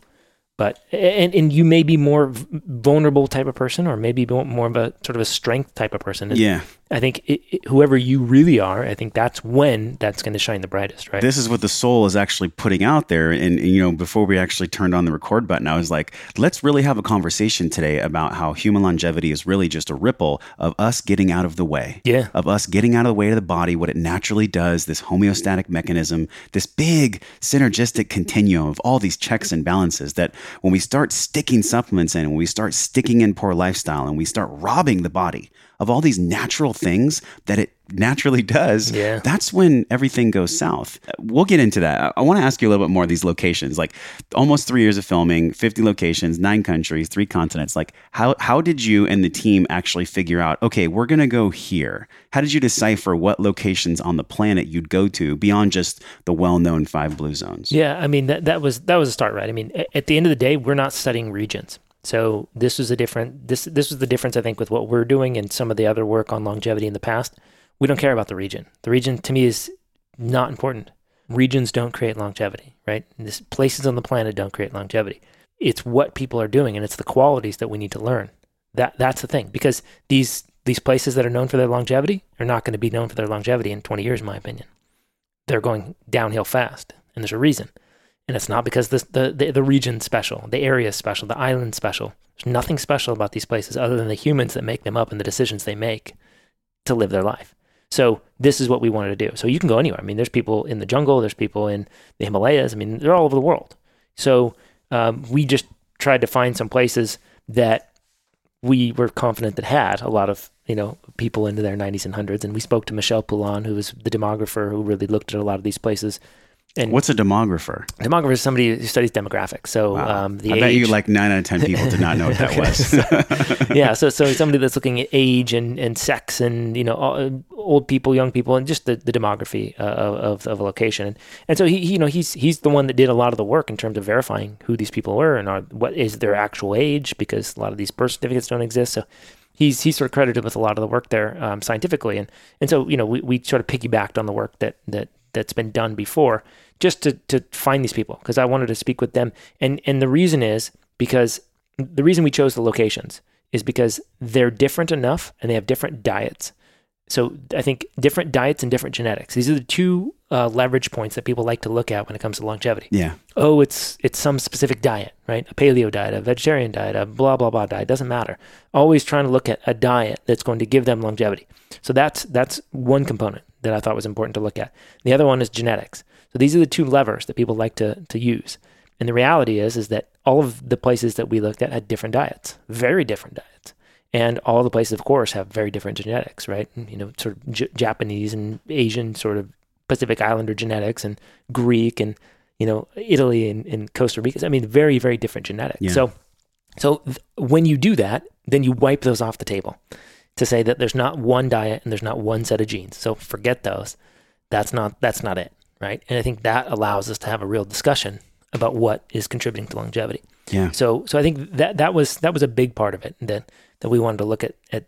But and and you may be more vulnerable type of person, or maybe more of a sort of a strength type of person. And Yeah. I think it, it, whoever you really are, I think that's when that's going to shine the brightest, right? This is what the soul is actually putting out there. And, and, you know, before we actually turned on the record button, I was like, let's really have a conversation today about how human longevity is really just a ripple of us getting out of the way. Yeah. Of us getting out of the way of the body, what it naturally does, this homeostatic mechanism, this big synergistic continuum of all these checks and balances that when we start sticking supplements in, when we start sticking in poor lifestyle and we start robbing the body of all these natural things that it naturally does, Yeah. that's when everything goes south. We'll get into that. I want to ask you a little bit more of these locations. Like almost three years of filming, 50 locations, nine countries, three continents. Like how, how did you and the team actually figure out, okay, we're going to go here? How did you decipher what locations on the planet you'd go to beyond just the well-known five blue zones? Yeah, I mean that that was that was a start, right? I mean, at the end of the day, we're not studying regions. So this was a different this this was the difference I think with what we're doing and some of the other work on longevity in the past. We don't care about the region. The region to me is not important. Regions don't create longevity, right? This, places on the planet don't create longevity. It's what people are doing and it's the qualities that we need to learn. That that's the thing because these these places that are known for their longevity are not going to be known for their longevity in 20 years in my opinion. They're going downhill fast and there's a reason. And it's not because this, the, the the region's special, the area is special, the island's special. There's nothing special about these places other than the humans that make them up and the decisions they make to live their life. So this is what we wanted to do. So you can go anywhere. I mean, there's people in the jungle, there's people in the Himalayas. I mean, they're all over the world. So um, we just tried to find some places that we were confident that had a lot of you know people into their 90s and 100s. And we spoke to Michel Poulain, who was the demographer who really looked at a lot of these places. And What's a demographer? demographer is somebody who studies demographics. So Wow. um, the I age, bet you like nine out of 10 people did not know what that was. yeah, so so somebody that's looking at age and, and sex and you know all- old people, young people, and just the, the demography uh, of of a location. And, and so he, he, you know he's he's the one that did a lot of the work in terms of verifying who these people were and are what is their actual age because a lot of these birth certificates don't exist. So he's he's sort of credited with a lot of the work there um, scientifically. And and so you know we, we sort of piggybacked on the work that that that's been done before just to to find these people because I wanted to speak with them. And and the reason is because the reason we chose the locations is because they're different enough and they have different diets. So I think different diets and different genetics. These are the two uh, leverage points that people like to look at when it comes to longevity. yeah. Oh, it's it's some specific diet, right? A paleo diet, a vegetarian diet, a blah blah blah diet. Doesn't matter. Always trying to look at a diet that's going to give them longevity. So that's that's one component that I thought was important to look at. The other one is genetics. So these are the two levers that people like to to use. And the reality is is that all of the places that we looked at had different diets, very different diets. And all the places, of course, have very different genetics, right? You know, sort of J- Japanese and Asian sort of Pacific Islander genetics and Greek and, you know, Italy and, and Costa Rica. I mean, very, very different genetics. Yeah. So, so th- when you do that, then you wipe those off the table to say that there's not one diet and there's not one set of genes. So forget those. That's not that's not it, right? And I think that allows us to have a real discussion about what is contributing to longevity. Yeah. So so I think that that was that was a big part of it that that we wanted to look at at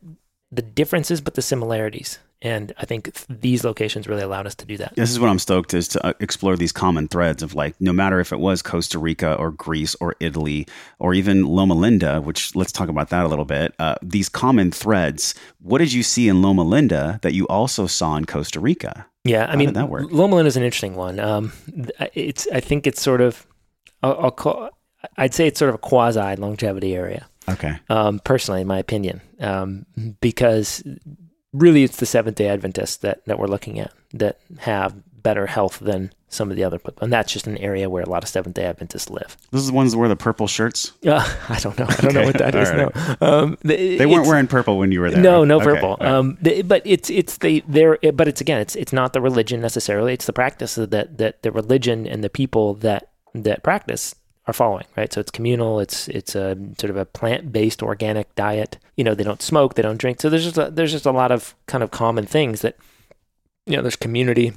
the differences but the similarities. And I think these locations really allowed us to do that. This is what I'm stoked is to uh, explore these common threads of like no matter if it was Costa Rica or Greece or Italy or even Loma Linda, which let's talk about that a little bit. Uh, these common threads. What did you see in Loma Linda that you also saw in Costa Rica? Yeah, I How mean, did that work? Loma Linda is an interesting one. Um, it's I think it's sort of I'll, I'll call I'd say it's sort of a quasi longevity area. Okay. um, personally, in my opinion, um, because really it's the Seventh Day Adventists that that we're looking at that have better health than some of the other, people. and that's just an area where a lot of Seventh Day Adventists live. This is the ones that wear the purple shirts. Uh, I don't know. I don't know what that is. Okay, all No, um, th- They weren't wearing purple when you were there. No, no Okay, purple. right. Um, th- but it's it's the there. But it's again, it's it's not the religion necessarily. It's the practice that that the religion and the people that that practice are following. Right. So it's communal. It's it's a sort of a plant based organic diet. You know, they don't smoke. They don't drink. So there's just a, there's just a lot of kind of common things that you know. There's community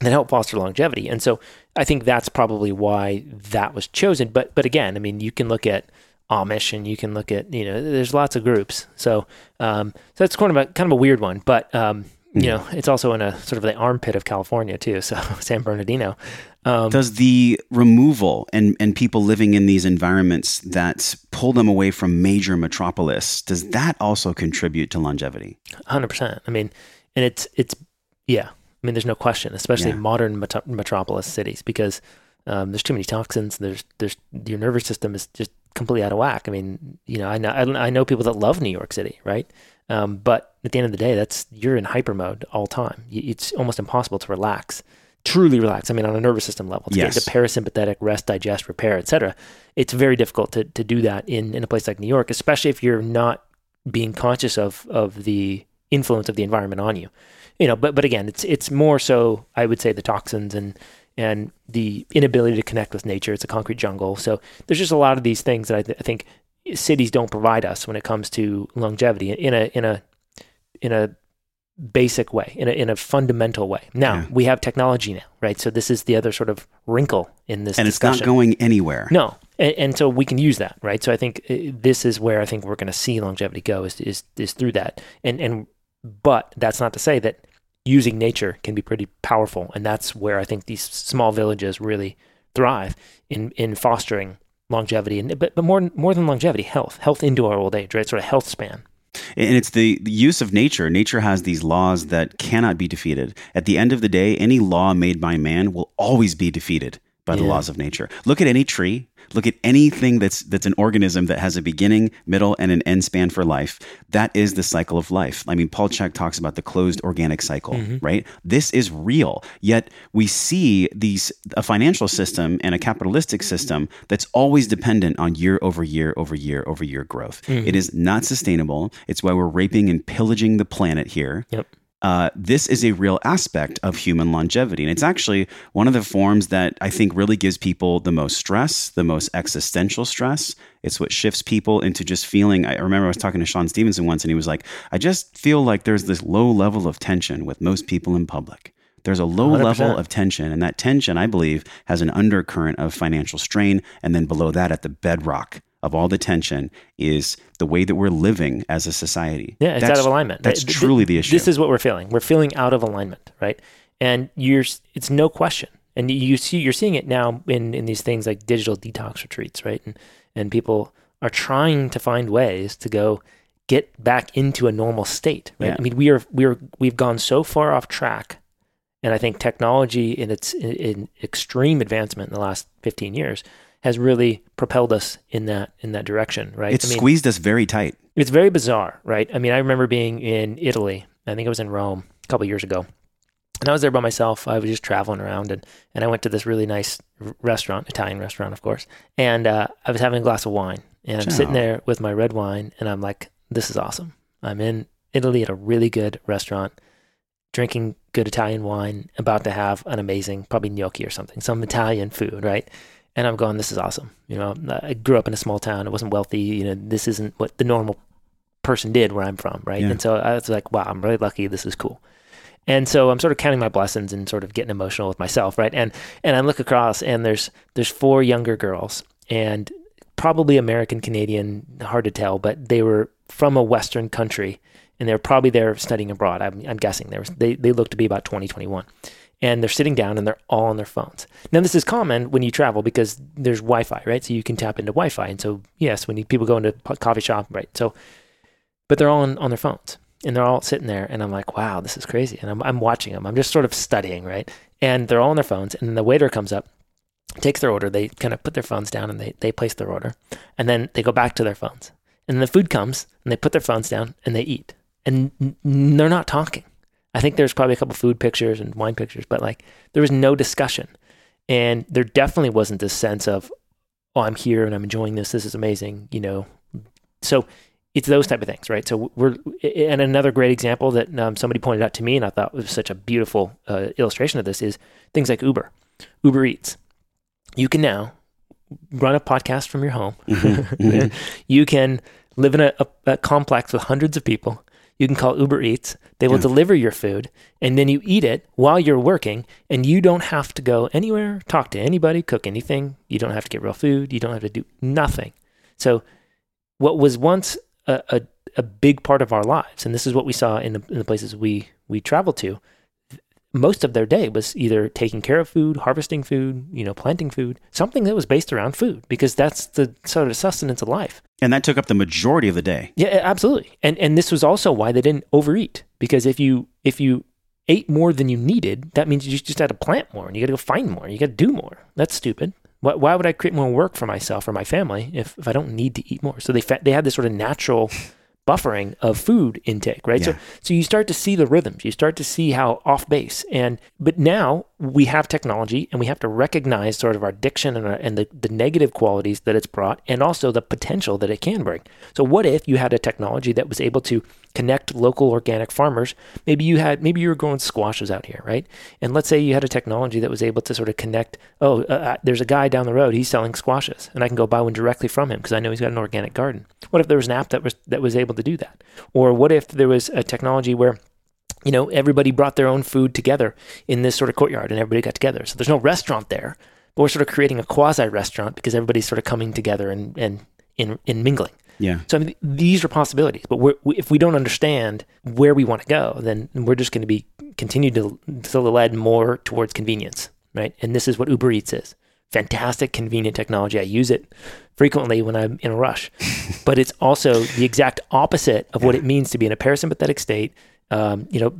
that help foster longevity. And so I think that's probably why that was chosen. But but again, I mean, you can look at Amish and you can look at you know, there's lots of groups. So um, so that's kind of a kind of a weird one. But um, you know, it's also in a sort of the armpit of California too. So San Bernardino. Um, Does the removal and, and people living in these environments that pull them away from major metropolis, does that also contribute to longevity? Hundred percent. I mean, and it's it's yeah. I mean, there's no question, especially Yeah. modern metro- metropolis cities, because um, there's too many toxins. There's there's your nervous system is just completely out of whack. I mean, you know, I know I I know people that love New York City, right? Um, but at the end of the day, that's you're in hyper mode all time. It's almost impossible to relax, truly relax. I mean, on a nervous system level, to Yes. get parasympathetic rest, digest, repair, etc. It's very difficult to to do that in in a place like New York, especially if you're not being conscious of of the influence of the environment on you. You know, but but again, it's it's more so I would say the toxins and and the inability to connect with nature. It's a concrete jungle, so there's just a lot of these things that I, th- I think cities don't provide us when it comes to longevity in a in a in a basic way, in a in a fundamental way. Now Yeah. we have technology now, right? So this is the other sort of wrinkle in this And it's not going anywhere. No, and, and so we can use that, right? So I think uh, this is where I think we're going to see longevity go is, is is through that, and and but that's not to say that using nature can be pretty powerful, and that's where I think these small villages really thrive in in fostering longevity, and but but more more than longevity, health, health into our old age, right? Sort of health span. And it's the, use of nature. Nature has these laws that cannot be defeated. At the end of the day, any law made by man will always be defeated by the laws of nature. Look at any tree. Look at anything that's that's an organism that has a beginning, middle, and an end span for life. That is the cycle of life. I mean, Paul Chek talks about the closed organic cycle, mm-hmm. right? This is real. Yet we see these a financial system and a capitalistic system that's always dependent on year over year over year over year growth. It mm-hmm. is not sustainable. It's why we're raping and pillaging the planet here Yep. Uh, this is a real aspect of human longevity. And it's actually one of the forms that I think really gives people the most stress, the most existential stress. It's what shifts people into just feeling. I remember I was talking to Shawn Stevenson once, and he was like, I just feel like there's this low level of tension with most people in public. There's a low 100%. level of tension, and that tension, I believe, has an undercurrent of financial strain. And then below that, at the bedrock of all the tension, is the way that we're living as a society. Yeah, it's That's- out of alignment. That's Th- th- truly the issue. This is what we're feeling. We're feeling out of alignment, right? And you're it's no question. And you see you're seeing it now in in these things like digital detox retreats, right? And and people are trying to find ways to go get back into a normal state, right? Yeah. I mean, we are we are we've gone so far off track. And I think technology in its in, in extreme advancement in the last 15 years has really propelled us in that in that direction, right? It's I mean, squeezed us very tight. it's very bizarre, right? I mean, I remember being in Italy. I think I was in Rome a couple years ago. And I was there by myself. I was just traveling around and, and I went to this really nice restaurant, Italian restaurant, of course. And uh, I was having a glass of wine and I'm Ciao. sitting there with my red wine and I'm like, this is awesome. I'm in Italy at a really good restaurant, drinking good Italian wine, about to have an amazing, probably gnocchi or something, some Italian food, right? And I'm going, this is awesome. You know, uh, I grew up in a small town. It wasn't wealthy. You know, this isn't what the normal person did where I'm from, right? Yeah. And so I was like, wow, I'm really lucky. This is cool. And so I'm sort of counting my blessings and sort of getting emotional with myself, right? And and I look across and there's there's four younger girls and probably American Canadian, hard to tell, but they were from a Western country and they're probably there studying abroad. I'm, I'm guessing they, were, they they look to be about 20, 21. And they're sitting down and they're all on their phones. Now, this is common when you travel because there's Wi Fi, right? So you can tap into Wi Fi. And so, yes, when you, people go into a coffee shop, right? So, but they're all on, on their phones and they're all sitting there. And I'm like, wow, this is crazy. And I'm, I'm watching them. I'm just sort of studying, right? And they're all on their phones. And the waiter comes up, takes their order. They kind of put their phones down and they, they place their order. And then they go back to their phones. And the food comes and they put their phones down and they eat. And they're not talking. I think there's probably a couple food pictures and wine pictures, but like there was no discussion. And there definitely wasn't this sense of, oh, I'm here and I'm enjoying this. This is amazing, you know. So it's those type of things, right? So we're, and another great example that um, somebody pointed out to me and I thought was such a beautiful uh, illustration of this is things like Uber, Uber Eats. You can now run a podcast from your home. Mhm. you can live in a, a, a complex with hundreds of people. You can call Uber Eats. They will Yeah. deliver your food, and then you eat it while you're working, and you don't have to go anywhere, talk to anybody, cook anything. You don't have to get real food. You don't have to do nothing. So, what was once a, a, a big part of our lives, and this is what we saw in the, in the places we we traveled to, most of their day was either taking care of food, harvesting food, you know, planting food, something that was based around food because that's the sort of sustenance of life. And that took up the majority of the day. Yeah, absolutely. And and this was also why they didn't overeat because if you if you ate more than you needed, that means you just had to plant more and you got to go find more. You got to do more. That's stupid. Why, why would I create more work for myself or my family if, if I don't need to eat more? So they fa- they had this sort of natural buffering of food intake, right? Yeah. So so you start to see the rhythms, you start to see how off base. And but now we have technology and we have to recognize sort of our addiction and, our, and the, the negative qualities that it's brought and also the potential that it can bring. So what if you had a technology that was able to connect local organic farmers? Maybe you had maybe you were growing squashes out here, right? And let's say you had a technology that was able to sort of connect, oh, uh, uh, there's a guy down the road, he's selling squashes and I can go buy one directly from him because I know he's got an organic garden. What if there was an app that was that was able to do that? Or what if there was a technology where you know, everybody brought their own food together in this sort of courtyard and everybody got together. So there's no restaurant there, but we're sort of creating a quasi restaurant because everybody's sort of coming together and, and in, in mingling. Yeah. So I mean, these are possibilities, but we're, we, if we don't understand where we want to go, then we're just going to be continue to, to lead more towards convenience, right? And this is what Uber Eats is. Fantastic, convenient technology. I use it frequently when I'm in a rush, but it's also the exact opposite of what it means to be in a parasympathetic state um, you know,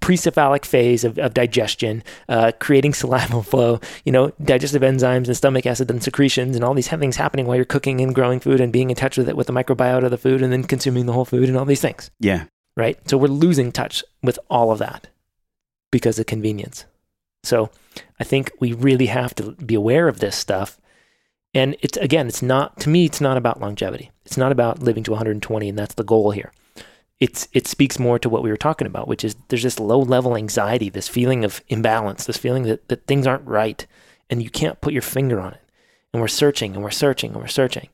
pre-cephalic phase of, of digestion, uh, creating salival flow, you know, digestive enzymes and stomach acid and secretions and all these things happening while you're cooking and growing food and being in touch with it with the microbiota of the food and then consuming the whole food and all these things. Yeah. Right. So we're losing touch with all of that because of convenience. So I think we really have to be aware of this stuff. And it's again, it's not to me, it's not about longevity. It's not about living to 120, and that's the goal here it's it speaks more to what we were talking about, which is there's this low level anxiety, this feeling of imbalance, this feeling that, that things aren't right and you can't put your finger on it. And we're searching and we're searching and we're searching.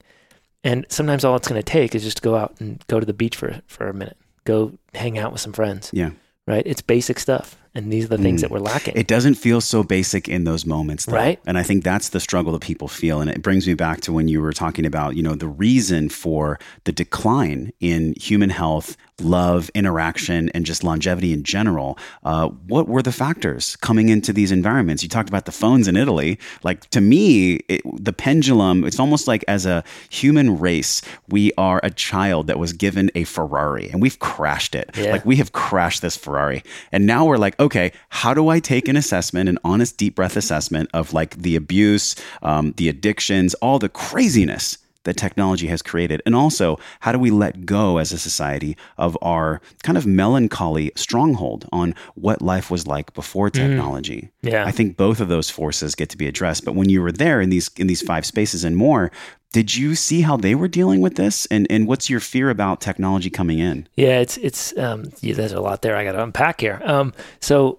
And sometimes all it's going to take is just to go out and go to the beach for for a minute, go hang out with some friends. Yeah. Right? It's basic stuff. And these are the things Mm. that we're lacking. It doesn't feel so basic in those moments, though. Right. And I think that's the struggle that people feel. And it brings me back to when you were talking about, you know, the reason for the decline in human health, love, interaction, and just longevity in general. Uh, what were the factors coming into these environments? You talked about the phones in Italy. Like to me, it, the pendulum, it's almost like as a human race, we are a child that was given a Ferrari and we've crashed it. Yeah. Like we have crashed this Ferrari. And now we're like, okay, how do I take an assessment, an honest, deep breath assessment of like the abuse, um, the addictions, all the craziness that technology has created? And also, how do we let go as a society of our kind of melancholy stronghold on what life was like before technology? Yeah. I think both of those forces get to be addressed. But when you were there in these in these five spaces and more, did you see how they were dealing with this? And and what's your fear about technology coming in? Yeah, it's it's um, yeah, there's a lot there I got to unpack here. Um, so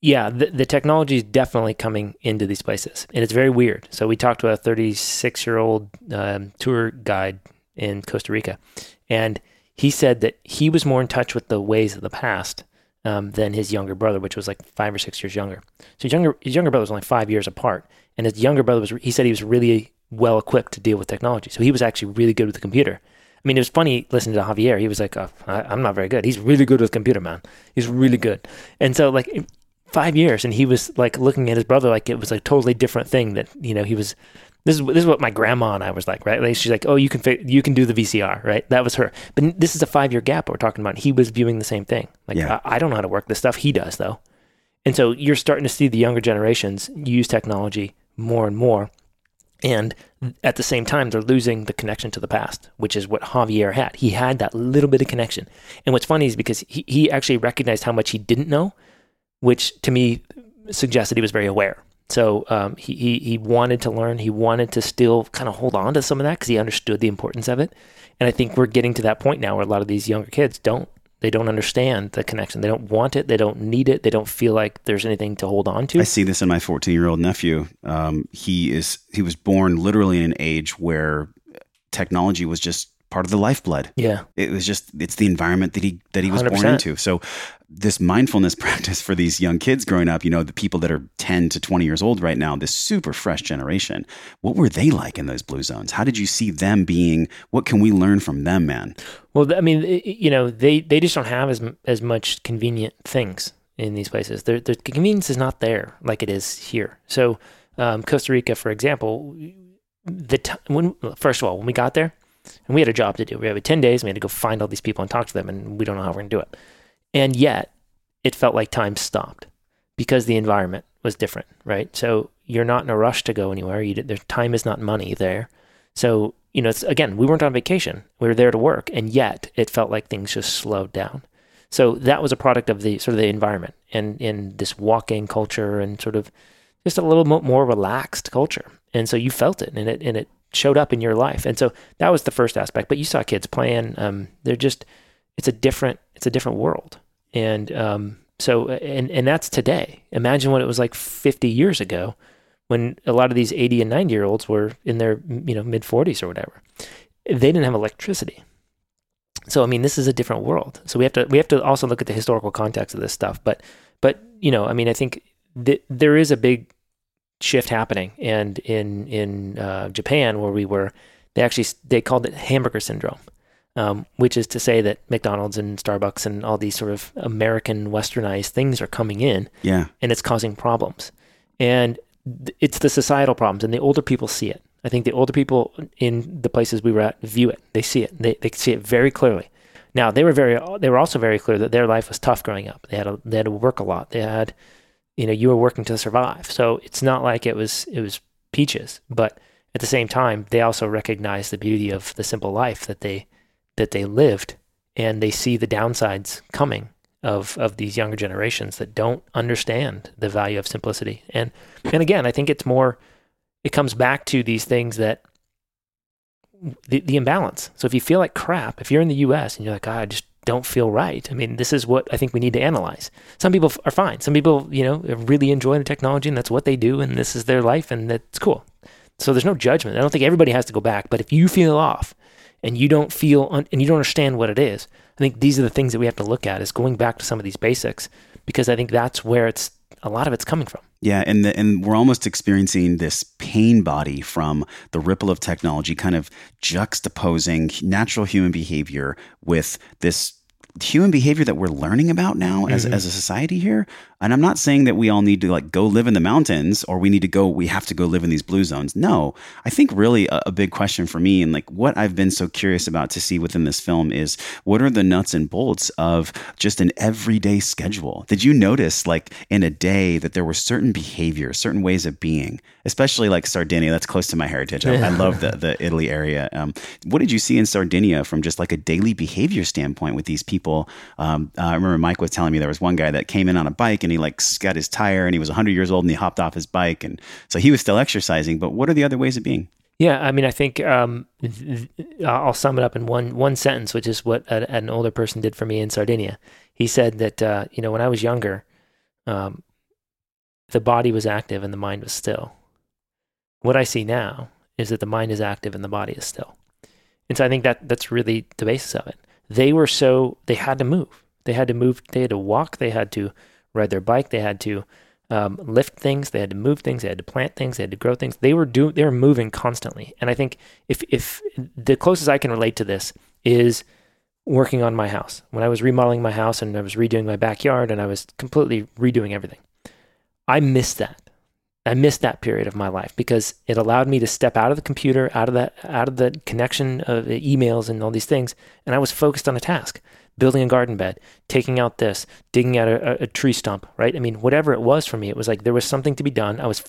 yeah, the, the technology is definitely coming into these places, and it's very weird. So we talked to a 36 year old um, tour guide in Costa Rica, and he said that he was more in touch with the ways of the past um, than his younger brother, which was like five or six years younger. So his younger his younger brother was only five years apart, and his younger brother was he said he was really well equipped to deal with technology. So he was actually really good with the computer. I mean, it was funny listening to Javier. He was like, oh, I, "I'm not very good." He's really good with computer, man. He's really good. And so, like, five years, and he was like looking at his brother like it was a totally different thing. That you know, he was. This is this is what my grandma and I was like, right? Like she's like, "Oh, you can fi- you can do the VCR, right?" That was her. But this is a five year gap we're talking about. He was viewing the same thing. Like, Yeah. I, I don't know how to work this stuff. He does though. And so you're starting to see the younger generations use technology more and more. And at the same time, they're losing the connection to the past, which is what Javier had. He had that little bit of connection. And what's funny is because he, he actually recognized how much he didn't know, which to me suggested he was very aware. So um, he, he, he wanted to learn. He wanted to still kind of hold on to some of that because he understood the importance of it. And I think we're getting to that point now where a lot of these younger kids don't. They don't understand the connection. They don't want it. They don't need it. They don't feel like there's anything to hold on to. I see this in my 14 year old nephew. Um, he is he was born literally in an age where technology was just part of the lifeblood. Yeah. It was just it's the environment that he that he was born 100%. into. So this mindfulness practice for these young kids growing up, you know, the people that are 10 to 20 years old right now, this super fresh generation, what were they like in those blue zones? How did you see them being? What can we learn from them, man? Well, I mean, you know, they, they just don't have as as much convenient things in these places. Their the convenience is not there like it is here. So, um, Costa Rica, for example, the t- when first of all, when we got there, and we had a job to do. We had ten days. And we had to go find all these people and talk to them, and we don't know how we're gonna do it. And yet, it felt like time stopped because the environment was different, right? So you're not in a rush to go anywhere. You, there's time is not money there. So you know, it's, again, we weren't on vacation. We were there to work, and yet it felt like things just slowed down. So that was a product of the sort of the environment and in this walking culture and sort of just a little more relaxed culture. And so you felt it, and it and it showed up in your life. And so that was the first aspect. But you saw kids playing. Um, they're just it's a different it's a different world. And um, so and and that's today. Imagine what it was like 50 years ago when a lot of these 80 and 90 year olds were in their you know mid 40s or whatever they didn't have electricity so i mean this is a different world so we have to we have to also look at the historical context of this stuff but but you know i mean i think th- there is a big shift happening and in in uh, japan where we were they actually they called it hamburger syndrome um, which is to say that mcdonald's and starbucks and all these sort of american westernized things are coming in Yeah. and it's causing problems. And th- it's the societal problems, and the older people see it. I think the older people in the places we were at view it. They see it. They, they see it very clearly. Now they were very. They were also very clear that their life was tough growing up. They had a, they had to work a lot. They had, you know, you were working to survive. So it's not like it was it was peaches. But at the same time, they also recognize the beauty of the simple life that they that they lived, and they see the downsides coming of of these younger generations that don't understand the value of simplicity. And and again, I think it's more it comes back to these things that the, the imbalance. So if you feel like crap, if you're in the US and you're like, "God, I just don't feel right. I mean, this is what I think we need to analyze. Some people are fine. Some people, you know, really enjoy the technology and that's what they do and this is their life and that's cool. So there's no judgment. I don't think everybody has to go back, but if you feel off and you don't feel un- and you don't understand what it is, I think these are the things that we have to look at is going back to some of these basics because I think that's where it's a lot of it's coming from. Yeah, and the, and we're almost experiencing this pain body from the ripple of technology, kind of juxtaposing natural human behavior with this human behavior that we're learning about now as, Mhm. as a society here. And I'm not saying that we all need to like go live in the mountains or we need to go, we have to go live in these blue zones. No, I think really a, a big question for me and like what I've been so curious about to see within this film is what are the nuts and bolts of just an everyday schedule? Did you notice like in a day that there were certain behaviors, certain ways of being, especially like Sardinia, that's close to my heritage. I, I love the, the Italy area. Um, what did you see in Sardinia from just like a daily behavior standpoint with these people? Um, uh, I remember Mike was telling me there was one guy that came in on a bike and he like got his tire and he was 100 years old and he hopped off his bike. And so he was still exercising. But what are the other ways of being? Yeah, I mean, I think um, I'll sum it up in one one sentence, which is what a, an older person did for me in Sardinia. He said that uh, you know when I was younger, um, the body was active and the mind was still. What I see now is that the mind is active and the body is still, and so I think that that's really the basis of it. They were so they had to move. They had to move. They had to walk. They had to ride their bike. They had to um, lift things. They had to move things. They had to plant things. They had to grow things. They were do they were moving constantly. And I think if if the closest I can relate to this is working on my house. When I was remodeling my house and I was redoing my backyard and I was completely redoing everything, I missed that. I missed that period of my life because it allowed me to step out of the computer, out of that, out of the connection of emails and all these things, and I was focused on a task building a garden bed, taking out this, digging out a, a, tree stump, right? I mean, whatever it was for me, it was like there was something to be done. I was,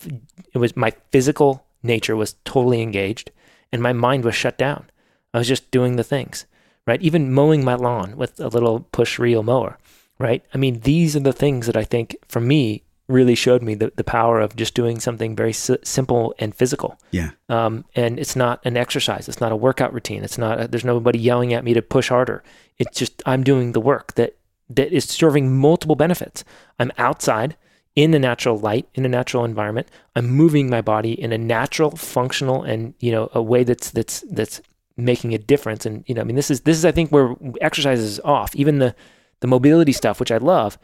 it was my physical nature was totally engaged and my mind was shut down. I was just doing the things, right? Even mowing my lawn with a little push reel mower, right? I mean, these are the things that I think for me really showed me the, the power of just doing something very s- simple and physical. Yeah. Um, and it's not an exercise. It's not a workout routine. It's not, a, there's nobody yelling at me to push harder. It's just, I'm doing the work that, that is serving multiple benefits. I'm outside in the natural light, in a natural environment. I'm moving my body in a natural, functional, and, you know, a way that's, that's, that's making a difference. And you know, I mean, this is this is I think where exercise is off. Even the the mobility stuff, which I love.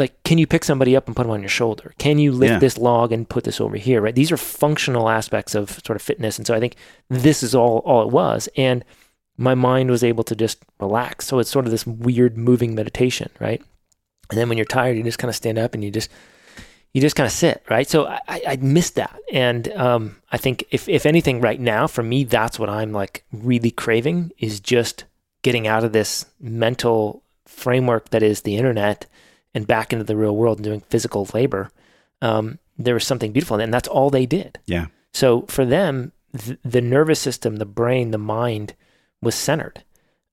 Like, can you pick somebody up and put them on your shoulder? Can you lift Yeah. this log and put this over here? Right? These are functional aspects of sort of fitness, and so I think this is all all it was. And my mind was able to just relax. So it's sort of this weird moving meditation, right? And then when you're tired, you just kind of stand up and you just you just kind of sit, right? So I, I I missed that, and um, I think if if anything, right now for me, that's what I'm like really craving is just getting out of this mental framework that is the internet and back into the real world and doing physical labor. Um, there was something beautiful, in and that's all they did. Yeah. So for them, th- the nervous system, the brain, the mind was centered,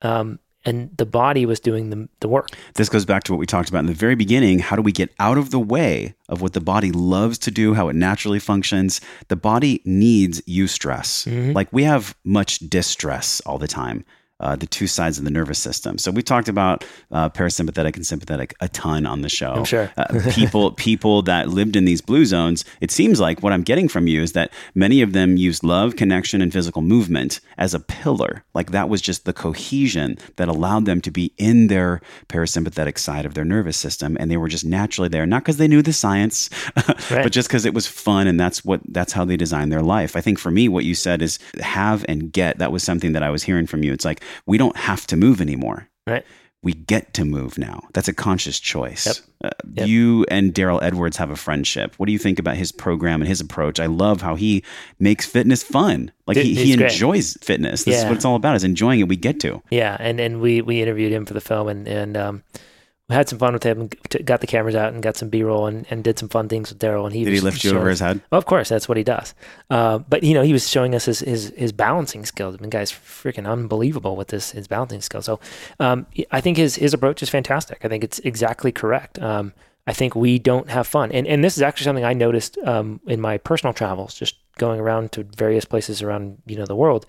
um, and the body was doing the the work. This goes back to what we talked about in the very beginning. How do we get out of the way of what the body loves to do, how it naturally functions? The body needs eustress. Mhm. Like we have much distress all the time. Uh, the two sides of the nervous system. So we talked about uh, parasympathetic and sympathetic a ton on the show. I'm sure. uh, people people that lived in these blue zones. It seems like what I'm getting from you is that many of them used love, connection, and physical movement as a pillar. Like that was just the cohesion that allowed them to be in their parasympathetic side of their nervous system, and they were just naturally there, not because they knew the science, Right. but just because it was fun, and that's what that's how they designed their life. I think for me, what you said is have and get. That was something that I was hearing from you. It's like we don't have to move anymore Right. we get to move now. That's a conscious choice. Yep. Uh, Yep. You and Darryl Edwards have a friendship. What do you think about his program and his approach? I love how he makes fitness fun. Like Dude, he, he great. enjoys fitness. This is what it's all about is enjoying it. We get to. Yeah, and and we we interviewed him for the film, and and um, had some fun with him. Got the cameras out and got some B roll, and, and did some fun things with Darryl. And he Did he lift you over his head? Well, of course, that's what he does. Uh, but you know, he was showing us his his, his balancing skills. I mean, guy's freaking unbelievable with this his balancing skills. So, um, I think his his approach is fantastic. I think it's exactly correct. Um, I think we don't have fun, and and this is actually something I noticed um, in my personal travels, just going around to various places around you know the world.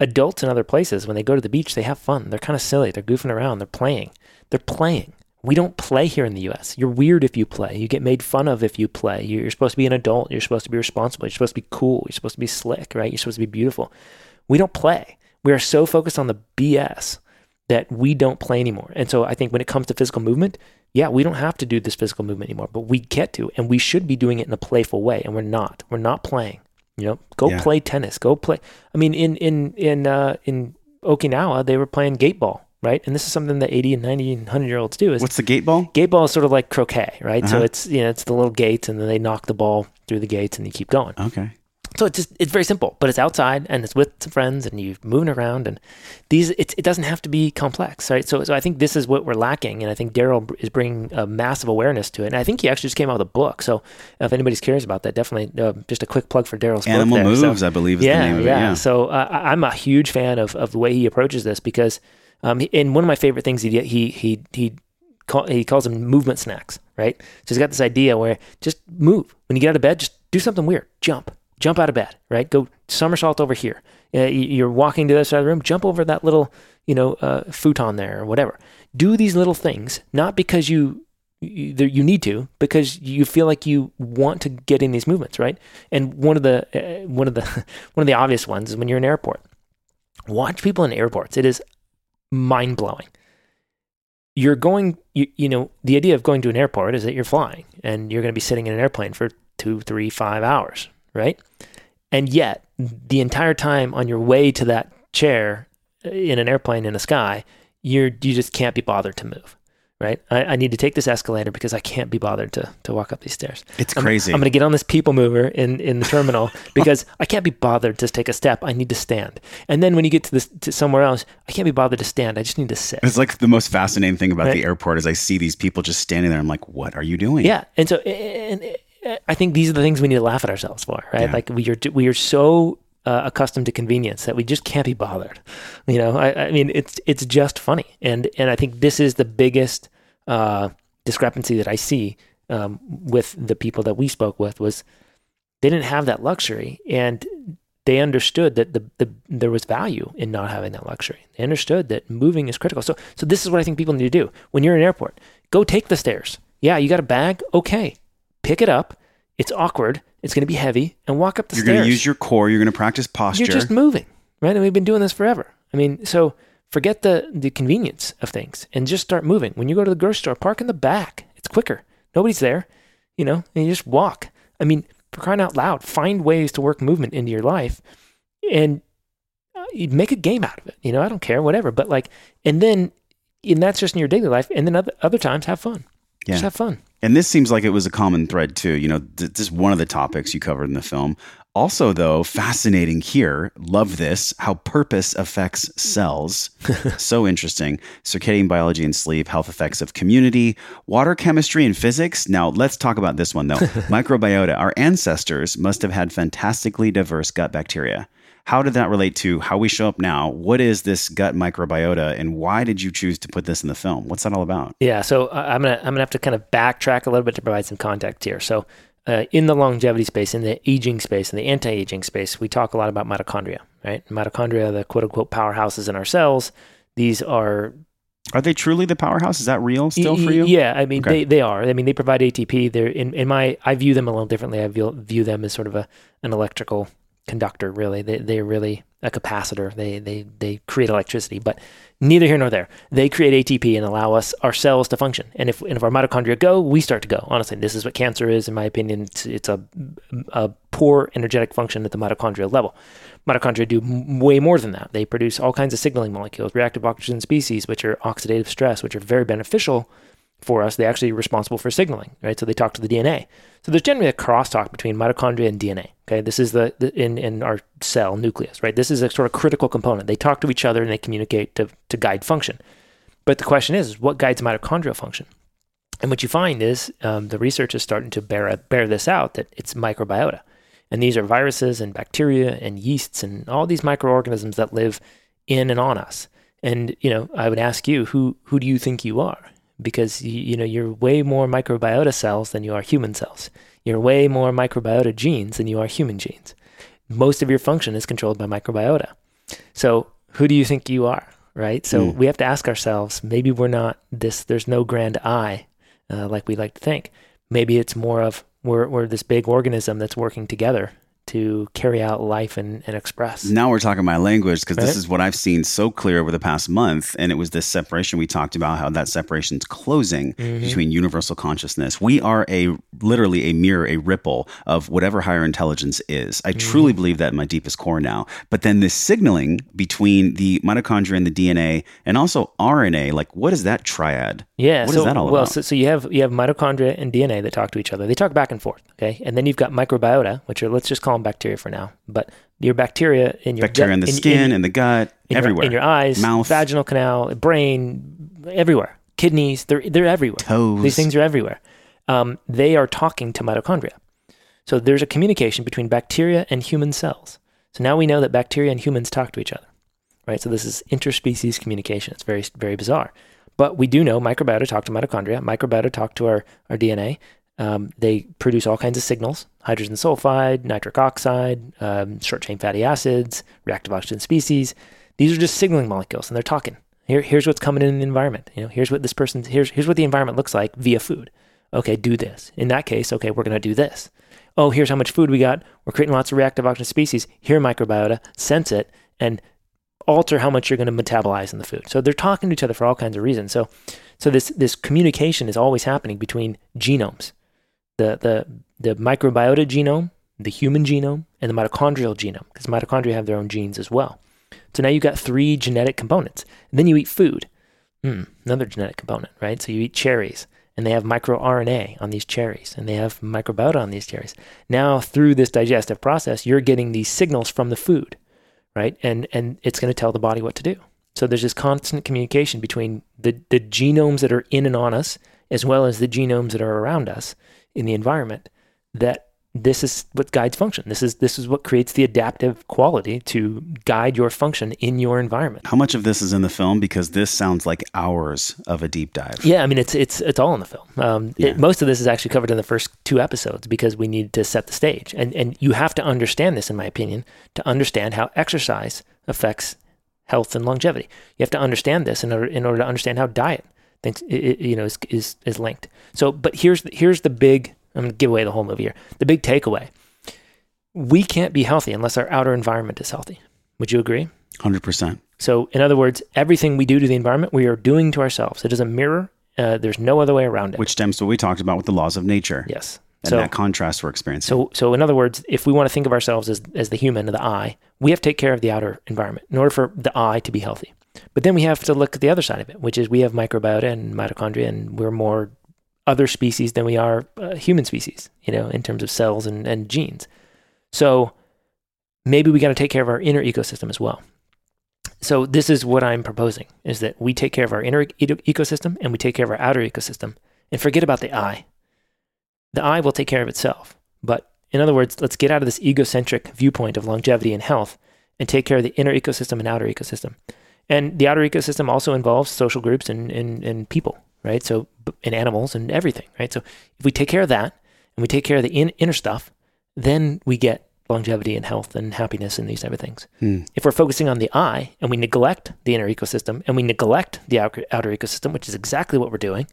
Adults in other places, when they go to the beach, they have fun. They're kind of silly. They're goofing around. They're playing. They're playing. We don't play here in the U.S. You're weird if you play. You get made fun of if you play. You're supposed to be an adult. You're supposed to be responsible. You're supposed to be cool. You're supposed to be slick, right? You're supposed to be beautiful. We don't play. We are so focused on the BS that we don't play anymore. And so I think when it comes to physical movement, yeah, we don't have to do this physical movement anymore, but we get to, and we should be doing it in a playful way, and we're not. We're not playing. You know, go Yeah. play tennis. Go play. I mean, in in in uh, in Okinawa, they were playing gate ball, right? And this is something that 80 and 90 and 100 year olds do. Is What's the gate ball? gate ball is sort of like croquet, right? So Uh-huh. it's you know it's the little gates, and then they knock the ball through the gates, and you keep going. Okay. So it's just it's very simple, but it's outside and it's with some friends and you're moving around and these it, it doesn't have to be complex, right? So so I think this is what we're lacking, and I think Darryl is bringing a massive awareness to it. And I think he actually just came out with a book. So if anybody's curious about that, definitely uh, just a quick plug for Darryl's Animal book. there. So- Moves, I believe, is yeah, the name of yeah. it. Yeah. So uh, I'm a huge fan of, of the way he approaches this because, um, and one of my favorite things he he he he call, he calls them movement snacks, right? So he's got this idea where just move when you get out of bed, just do something weird, jump, jump out of bed, right? Go somersault over here. Uh, you- you're walking to the other side of the room, jump over that little you know uh, futon there or whatever. Do these little things not because you you, you need to because you feel like you want to get in these movements, right? And one of the uh, one of the one of the obvious ones is when you're in an airport. Watch people in airports. It is mind blowing. You're going, you, you know, the idea of going to an airport is that you're flying and you're going to be sitting in an airplane for two, three, five hours, right? And yet, the entire time on your way to that chair uh, in an airplane in the sky, you're you just can't be bothered to move, right? I, I need to take this escalator because I can't be bothered to to walk up these stairs. It's I'm- crazy. I'm, going to get on this people mover in, in the terminal because I can't be bothered to take a step. I need to stand. And then when you get to this to somewhere else, I can't be bothered to stand. I just need to sit. it's like the most fascinating thing about Right. the airport is I see these people just standing there. I'm like, what are you doing? Yeah, and so and, and I think these are the things we need to laugh at ourselves for, right? Yeah. Like we are we are so uh, accustomed to convenience that we just can't be bothered. You know, I, I mean, it's it's just funny, and and I think this is the biggest uh, discrepancy that I see um, with the people that we spoke with was they didn't have that luxury, and they understood that the, the there was value in not having that luxury. They understood that moving is critical. So so this is what I think people need to do when you're in an airport. Go take the stairs. Yeah, you got a bag. Okay, pick it up. It's awkward. It's going to be heavy, and walk up the stairs. You're going to use your core. You're going to practice posture. You're just moving. right? And we've been doing this forever. I mean, so forget the the convenience of things and just start moving. When you go to the grocery store, park in the back. It's quicker. Nobody's there, you know, and you just walk. I mean, for crying out loud, find ways to work movement into your life and uh, make a game out of it. You know, I don't care, whatever. But like, and then, and that's just in your daily life. And then other, other times, have fun. Yeah. Just have fun. And this seems like it was a common thread too. You know, th- this is one of the topics you covered in the film. Also, though, fascinating here. Love this how purpose affects cells. so interesting. Circadian biology and sleep, health effects of community, water chemistry and physics. Now, let's talk about this one though. Microbiota. Our ancestors must have had fantastically diverse gut bacteria. How did that relate to how we show up now? What is this gut microbiota, and why did you choose to put this in the film? What's that all about? Yeah, so uh, I'm gonna I'm gonna have to kind of backtrack a little bit to provide some context here. So, uh, in the longevity space, in the aging space, in the anti-aging space, we talk a lot about mitochondria, right? Mitochondria, the quote unquote powerhouses in our cells. These are Are they truly the powerhouse? Is that real still for you? Yeah, I mean Okay. they, they are. I mean they provide ATP. They're in, in my I view them a little differently. I view, view them as sort of a an electrical conductor. Really, they they're really a capacitor. They they they create electricity, but neither here nor there. They create ATP and allow us our cells to function. And if and if our mitochondria go, we start to go. Honestly, this is what cancer is, in my opinion. It's, it's a a poor energetic function at the mitochondrial level. Mitochondria do m- way more than that. They produce all kinds of signaling molecules, reactive oxygen species, which are oxidative stress, which are very beneficial for us. They're actually responsible for signaling, right? So they talk to the DNA. So there's generally a crosstalk between mitochondria and DNA. Okay, this is the, the in in our cell nucleus, right? This is a sort of critical component. They talk to each other and they communicate to to guide function. But the question is, what guides mitochondrial function? And what you find is um, the research is starting to bear bear this out that it's microbiota, and these are viruses and bacteria and yeasts and all these microorganisms that live in and on us. And you know, I would ask you, who who do you think you are? Because you, you know you're way more microbiota cells than you are human cells. You're way more microbiota genes than you are human genes. Most of your function is controlled by microbiota. So who do you think you are? Right. So Mm. we have to ask ourselves. Maybe we're not this. There's no grand I, uh, like we like to think. Maybe it's more of we're we're this big organism that's working together to carry out life and, and express. Now we're talking my language because Right. this is what I've seen so clear over the past month. And it was this separation we talked about, how that separation's closing Mhm. between universal consciousness. We are a literally a mirror, a ripple of whatever higher intelligence is. I truly believe that in my deepest core now. But then this signaling between the mitochondria and the DNA and also RNA, like what is that triad? Yeah. What is so, that all well, about? so, so you have you have mitochondria and DNA that talk to each other. They talk back and forth. Okay, and then you've got microbiota, which are let's just call bacteria for now. But your bacteria in your Bacteria gut- in the in- skin, in- in the gut, in your- everywhere. in your eyes, Mouth. vaginal canal, brain, everywhere, kidneys. They're they're everywhere. Toes. These things are everywhere. Um, they are talking to mitochondria. So there's a communication between bacteria and human cells. So now we know that bacteria and humans talk to each other, right? So this is interspecies communication. It's very very bizarre, but we do know microbiota talk to mitochondria. Microbiota talk to our our DNA. Um, they produce all kinds of signals: hydrogen sulfide, nitric oxide, um, short chain fatty acids, reactive oxygen species. These are just signaling molecules, and they're talking. Here, here's what's coming in the environment. You know, here's what this person, here's here's what the environment looks like via food. Okay, do this. In that case, okay, we're going to do this. Oh, here's how much food we got. We're creating lots of reactive oxygen species. Here, microbiota, sense it and alter how much you're going to metabolize in the food. So they're talking to each other for all kinds of reasons. So, so this this communication is always happening between genomes, the the the microbiota genome, the human genome, and the mitochondrial genome, because mitochondria have their own genes as well. So now you've got three genetic components. And then you eat food, mm, another genetic component, right? So you eat cherries, and they have microRNA on these cherries, and they have microbiota on these cherries. Now, through this digestive process, you're getting these signals from the food, right? And and it's going to tell the body what to do. So there's this constant communication between the, the genomes that are in and on us, as well as the genomes that are around us in the environment. That this is what guides function. This is this is what creates the adaptive quality to guide your function in your environment. How much of this is in the film? Because this sounds like hours of a deep dive. Yeah, I mean it's it's it's all in the film. Um, Yeah. it, most of this is actually covered in the first two episodes because we need to set the stage, and and you have to understand this, in my opinion, to understand how exercise affects health and longevity. You have to understand this in order in order to understand how diet thinks i- i- you know is is is linked. So, but here's the, here's the big. I'm gonna give away the whole movie here. The big takeaway: we can't be healthy unless our outer environment is healthy. Would you agree? 100%. So, in other words, everything we do to the environment, we are doing to ourselves. It is a mirror. Uh, there's no other way around it. Which stems to what we talked about with the laws of nature. yes. And so, that contrast we're experiencing. so, so in other words, if we want to think of ourselves as, as the human, the I, we have to take care of the outer environment in order for the I to be healthy. But then we have to look at the other side of it, which is we have microbiota and mitochondria, and we're more other species than we are uh, human species, you know, in terms of cells and, and genes. So maybe we got to take care of our inner ecosystem as well. So this is what I'm proposing is that we take care of our inner e- ecosystem and we take care of our outer ecosystem and forget about the I. The I will take care of itself. But in other words, let's get out of this egocentric viewpoint of longevity and health and take care of the inner ecosystem and outer ecosystem. And the outer ecosystem also involves social groups and, and, and people, right? So, and animals and everything, right? So, if we take care of that and we take care of the in, inner stuff, then we get longevity and health and happiness and these type of things. Hmm. If we're focusing on the I and we neglect the inner ecosystem and we neglect the outer, outer ecosystem, which is exactly what we're doing,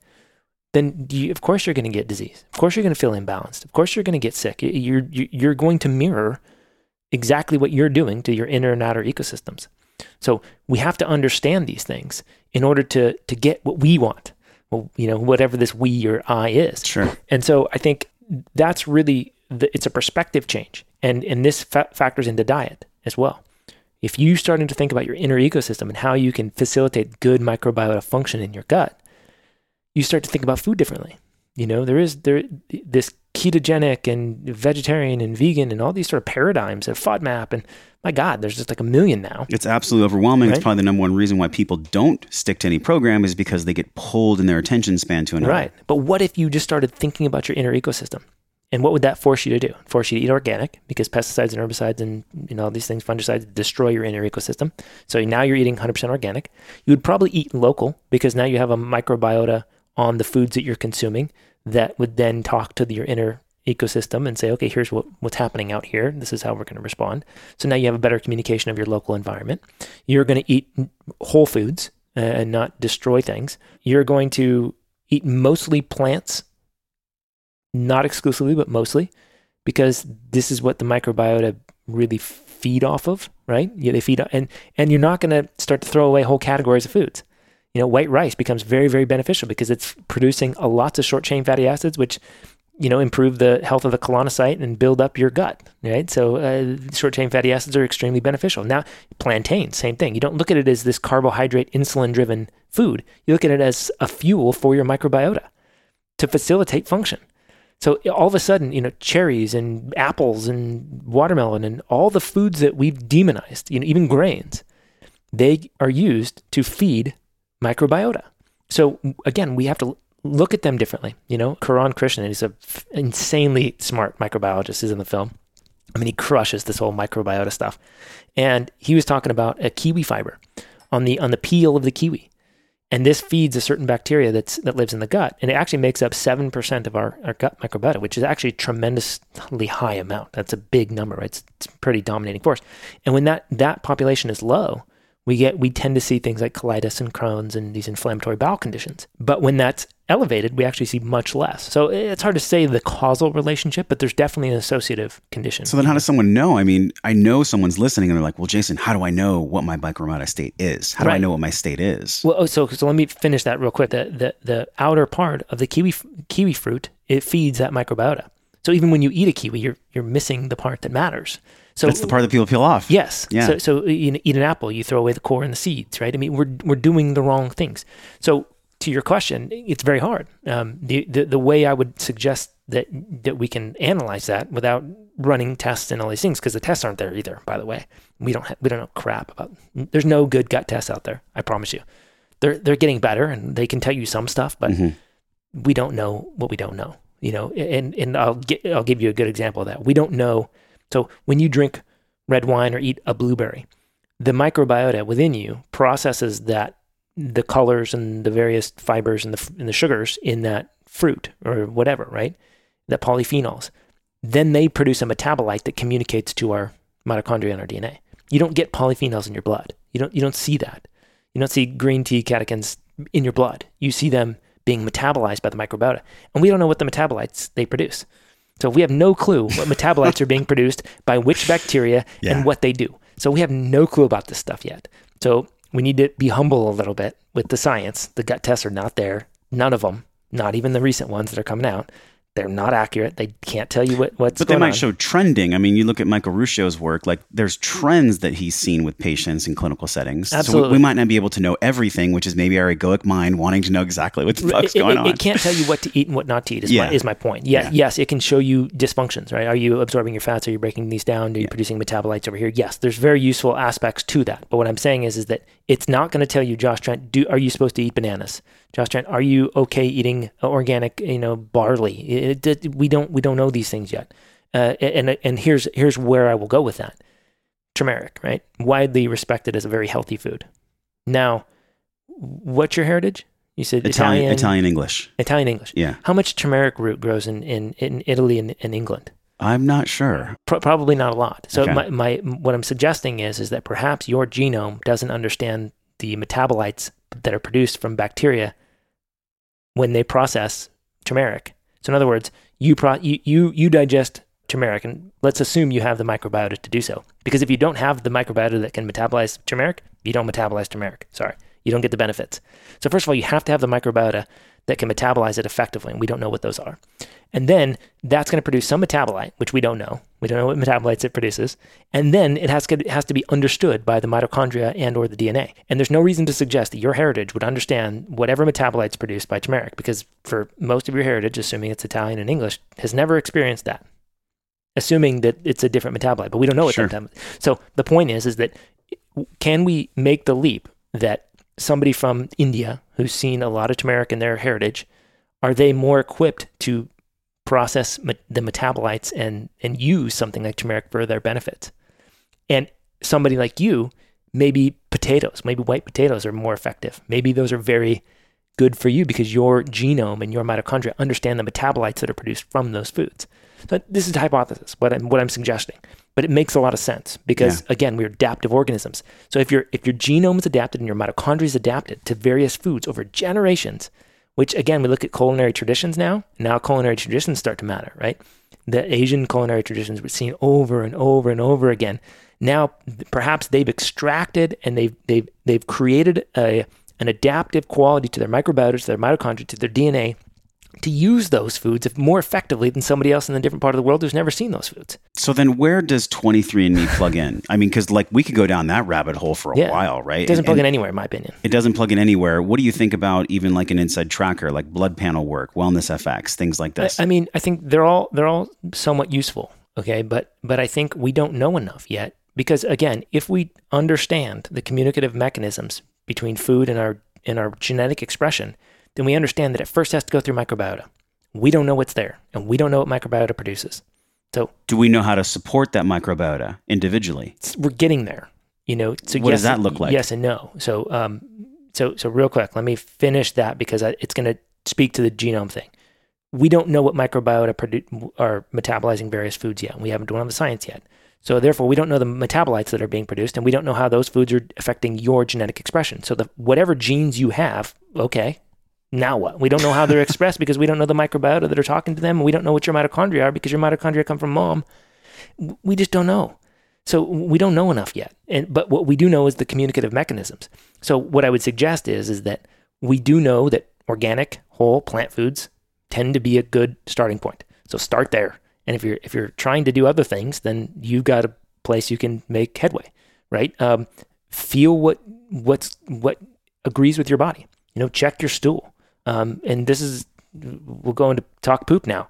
then you, of course you're going to get disease. Of course you're going to feel imbalanced. Of course you're going to get sick. You- You're you're going to mirror exactly what you're doing to your inner and outer ecosystems. So we have to understand these things in order to to get what we want. Well, you know, whatever this we or I is. Sure. And so I think that's really the, it's a perspective change, and and this fa- factors into diet as well. If you starting to think about your inner ecosystem and how you can facilitate good microbiota function in your gut, you start to think about food differently. You know, there is there this ketogenic and vegetarian and vegan and all these sort of paradigms of FODMAP and my God, there's just like a million now. It's absolutely overwhelming. It's probably the number one reason why people don't stick to any program is because they get pulled in their attention span to another. Right. But what if you just started thinking about your inner ecosystem? And what would that force you to do? Force you to eat organic because pesticides and herbicides and you know all these things, fungicides destroy your inner ecosystem. So now you're eating 100% organic. You would probably eat local because now you have a microbiota on the foods that you're consuming that would then talk to your inner ecosystem and say, okay, here's what, what's happening out here. This is how we're going to respond. So now you have a better communication of your local environment. You're going to eat whole foods uh, and not destroy things. You're going to eat mostly plants, not exclusively, but mostly, because this is what the microbiota really feed off of, right? Yeah, they feed, and and you're not going to start to throw away whole categories of foods. You know, white rice becomes very, very beneficial because it's producing a lots of short chain fatty acids, which you know improve the health of the colonocyte and build up your gut, right? So uh, short chain fatty acids are extremely beneficial. Now, plantain, same thing. You don't look at it as this carbohydrate, insulin driven food. You look at it as a fuel for your microbiota to facilitate function. So all of a sudden, you know, cherries and apples and watermelon and all the foods that we've demonized, you know, even grains, they are used to feed microbiota. So again, we have to look at them differently. You know, Kiran Krishnan is a f- insanely smart microbiologist. Is in the film. I mean, he crushes this whole microbiota stuff. And he was talking about a kiwi fiber on the on the peel of the kiwi. And this feeds a certain bacteria that's that lives in the gut. And it actually makes up seven percent of our, our gut microbiota, which is actually a tremendously high amount. That's a big number, right? It's, it's pretty dominating force. And when that that population is low, we get we tend to see things like colitis and Crohn's and these inflammatory bowel conditions. But when that's elevated, we actually see much less. So it's hard to say the causal relationship, but there's definitely an associative condition. So then, how does someone know? I mean, I know someone's listening and they're like, "Well, Jason, how do I know what my microbiota state is? How do I know what my state is?" Well, oh, so so let me finish that real quick. The the the outer part of the kiwi kiwi fruit it feeds that microbiota. So even when you eat a kiwi, you're you're missing the part that matters. So That's the part that people peel off. Yes. Yeah. So, so you eat an apple, you throw away the core and the seeds, right? I mean, we're we're doing the wrong things. So, to your question, it's very hard. Um, the, the the way I would suggest that that we can analyze that without running tests and all these things, because the tests aren't there either. By the way, we don't ha- we don't know crap about. There's no good gut tests out there. I promise you. They're they're getting better, and they can tell you some stuff, but Mhm. we don't know what we don't know. You know, and and I'll get I'll give you a good example of that. We don't know. So when you drink red wine or eat a blueberry, the microbiota within you processes that the colors and the various fibers and the and the sugars in that fruit or whatever, right? The polyphenols. Then they produce a metabolite that communicates to our mitochondria and our DNA. You don't get polyphenols in your blood. You don't you don't see that. You don't see green tea catechins in your blood. You see them being metabolized by the microbiota. And we don't know what the metabolites they produce. So we have no clue what metabolites are being produced by which bacteria Yeah. and what they do. So we have no clue about this stuff yet. So we need to be humble a little bit with the science. The gut tests are not there. None of them, not even the recent ones that are coming out. They're not accurate. They can't tell you what, what's But they might on. show trending. I mean, you look at Michael Ruscio's work, like there's trends that he's seen with patients in clinical settings. So we, Absolutely. we might not be able to know everything, which is maybe our egoic mind wanting to know exactly what the fuck's it, going it- on. it can't tell you what to eat and what not to eat. Is, Yeah. my, is my point. Yeah, Yeah. Yes, it can show you dysfunctions. Right? Are you absorbing your fats? Are you breaking these down? Are you producing metabolites over here? Yes, there's very useful aspects to that. But what I'm saying is, is that it's not going to tell you, Josh Trent, do are you supposed to eat bananas? Josh Trent, are you okay eating organic, you know, barley? It, it- we don't we don't know these things yet. Uh, and and here's here's where I will go with that. Turmeric, right? Widely respected as a very healthy food. Now, what's your heritage? You said Italian, Italian, Italian English. Italian English. Yeah. How much turmeric root grows in, in, in Italy and in England? I'm not sure. Pro- probably not a lot. So Okay. my, my what I'm suggesting is is that perhaps your genome doesn't understand the metabolites that are produced from bacteria when they process turmeric. So in other words, you pro- you, you you digest turmeric and let's assume you have the microbiota to do so. Because if you don't have the microbiota that can metabolize turmeric, you don't metabolize turmeric. Sorry. You don't get the benefits. So first of all, you have to have the microbiota that can metabolize it effectively, and we don't know what those are. And then that's going to produce some metabolite, which we don't know. We don't know what metabolites it produces. And then it has to, it has to be understood by the mitochondria and or the DNA. And there's no reason to suggest that your heritage would understand whatever metabolites produced by turmeric, because for most of your heritage, assuming it's Italian and English, has never experienced that. Assuming that it's a different metabolite, but we don't know what Sure. that metabolite. So the point is, is that can we make the leap that somebody from India who's seen a lot of turmeric in their heritage, are they more equipped to process me- the metabolites and and use something like turmeric for their benefits? And somebody like you, maybe potatoes, maybe white potatoes are more effective. Maybe those are very good for you because your genome and your mitochondria understand the metabolites that are produced from those foods. So this is a hypothesis, what I'm what I'm suggesting, but it makes a lot of sense because again, we're adaptive organisms. So if your if your genome is adapted and your mitochondria is adapted to various foods over generations, which again we look at culinary traditions now. Now culinary traditions start to matter, right? The Asian culinary traditions we've seen over and over and over again. Now perhaps they've extracted and they've they've they've created a an adaptive quality to their microbiota, to their mitochondria, to their DNA to use those foods more effectively than somebody else in a different part of the world who's never seen those foods. So then where does 23andMe plug in? I mean, because like we could go down that rabbit hole for a Yeah. while, right? It doesn't And- plug in anywhere, in my opinion. It doesn't plug in anywhere. What do you think about even like an inside tracker, like blood panel work, wellness FX, things like I, this? I mean, I think they're all they're all somewhat useful. Okay, but but I think we don't know enough yet because again, if we understand the communicative mechanisms between food and our and our genetic expression, then we understand that it first has to go through microbiota. We don't know what's there, and we don't know what microbiota produces. So do we know how to support that microbiota individually? we're getting there. You know, so What yes, does that look like? Yes and no. So, um, so so real quick, let me finish that because I, it's going to speak to the genome thing. We don't know what microbiota produ- are metabolizing various foods yet. We haven't done on the science yet. So therefore, we don't know the metabolites that are being produced, and we don't know how those foods are affecting your genetic expression. So the whatever genes you have, okay, now what? We don't know how they're expressed because we don't know the microbiota that are talking to them, and we don't know what your mitochondria are because your mitochondria come from mom. We just don't know. So we don't know enough yet. And but what we do know is the communicative mechanisms. So what I would suggest is is that we do know that organic whole plant foods tend to be a good starting point. So start there. And if you're if you're trying to do other things, then you've got a place you can make headway, right? Um, feel what what's what agrees with your body. You know, check your stool. Um, and this is we'll go into talk poop now.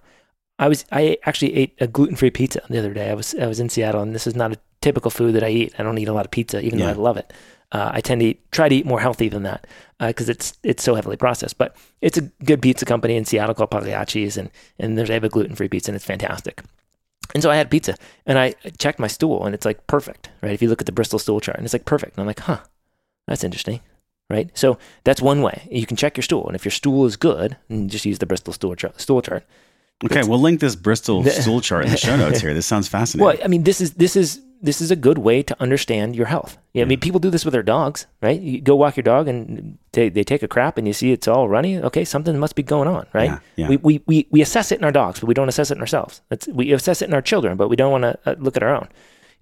I was I actually ate a gluten free pizza the other day. I was I was in Seattle, and this is not a typical food that I eat. I don't eat a lot of pizza, even Yeah. though I love it. Uh, I tend to eat, try to eat more healthy than that because it's it's so heavily processed. But it's a good pizza company in Seattle called Pagliacci's, and and there's they have a gluten free pizza, and it's fantastic. And so I had pizza, and I checked my stool, and it's like perfect, right? If you look at the Bristol stool chart, and it's like perfect, and I'm like, huh, that's interesting, right? So that's one way you can check your stool, and if your stool is good, just use the Bristol stool chart. Stool chart. Okay, we'll link this Bristol stool chart in the show notes here. This sounds fascinating. Well, I mean, this is this is this is a good way to understand your health. Yeah, I mean, people do this with their dogs, right? You go walk your dog, and they, they take a crap, and you see it's all runny. Okay, something must be going on, right? Yeah, yeah. We, we we we assess it in our dogs, but we don't assess it in ourselves. That's, we assess it in our children, but we don't want to uh, look at our own.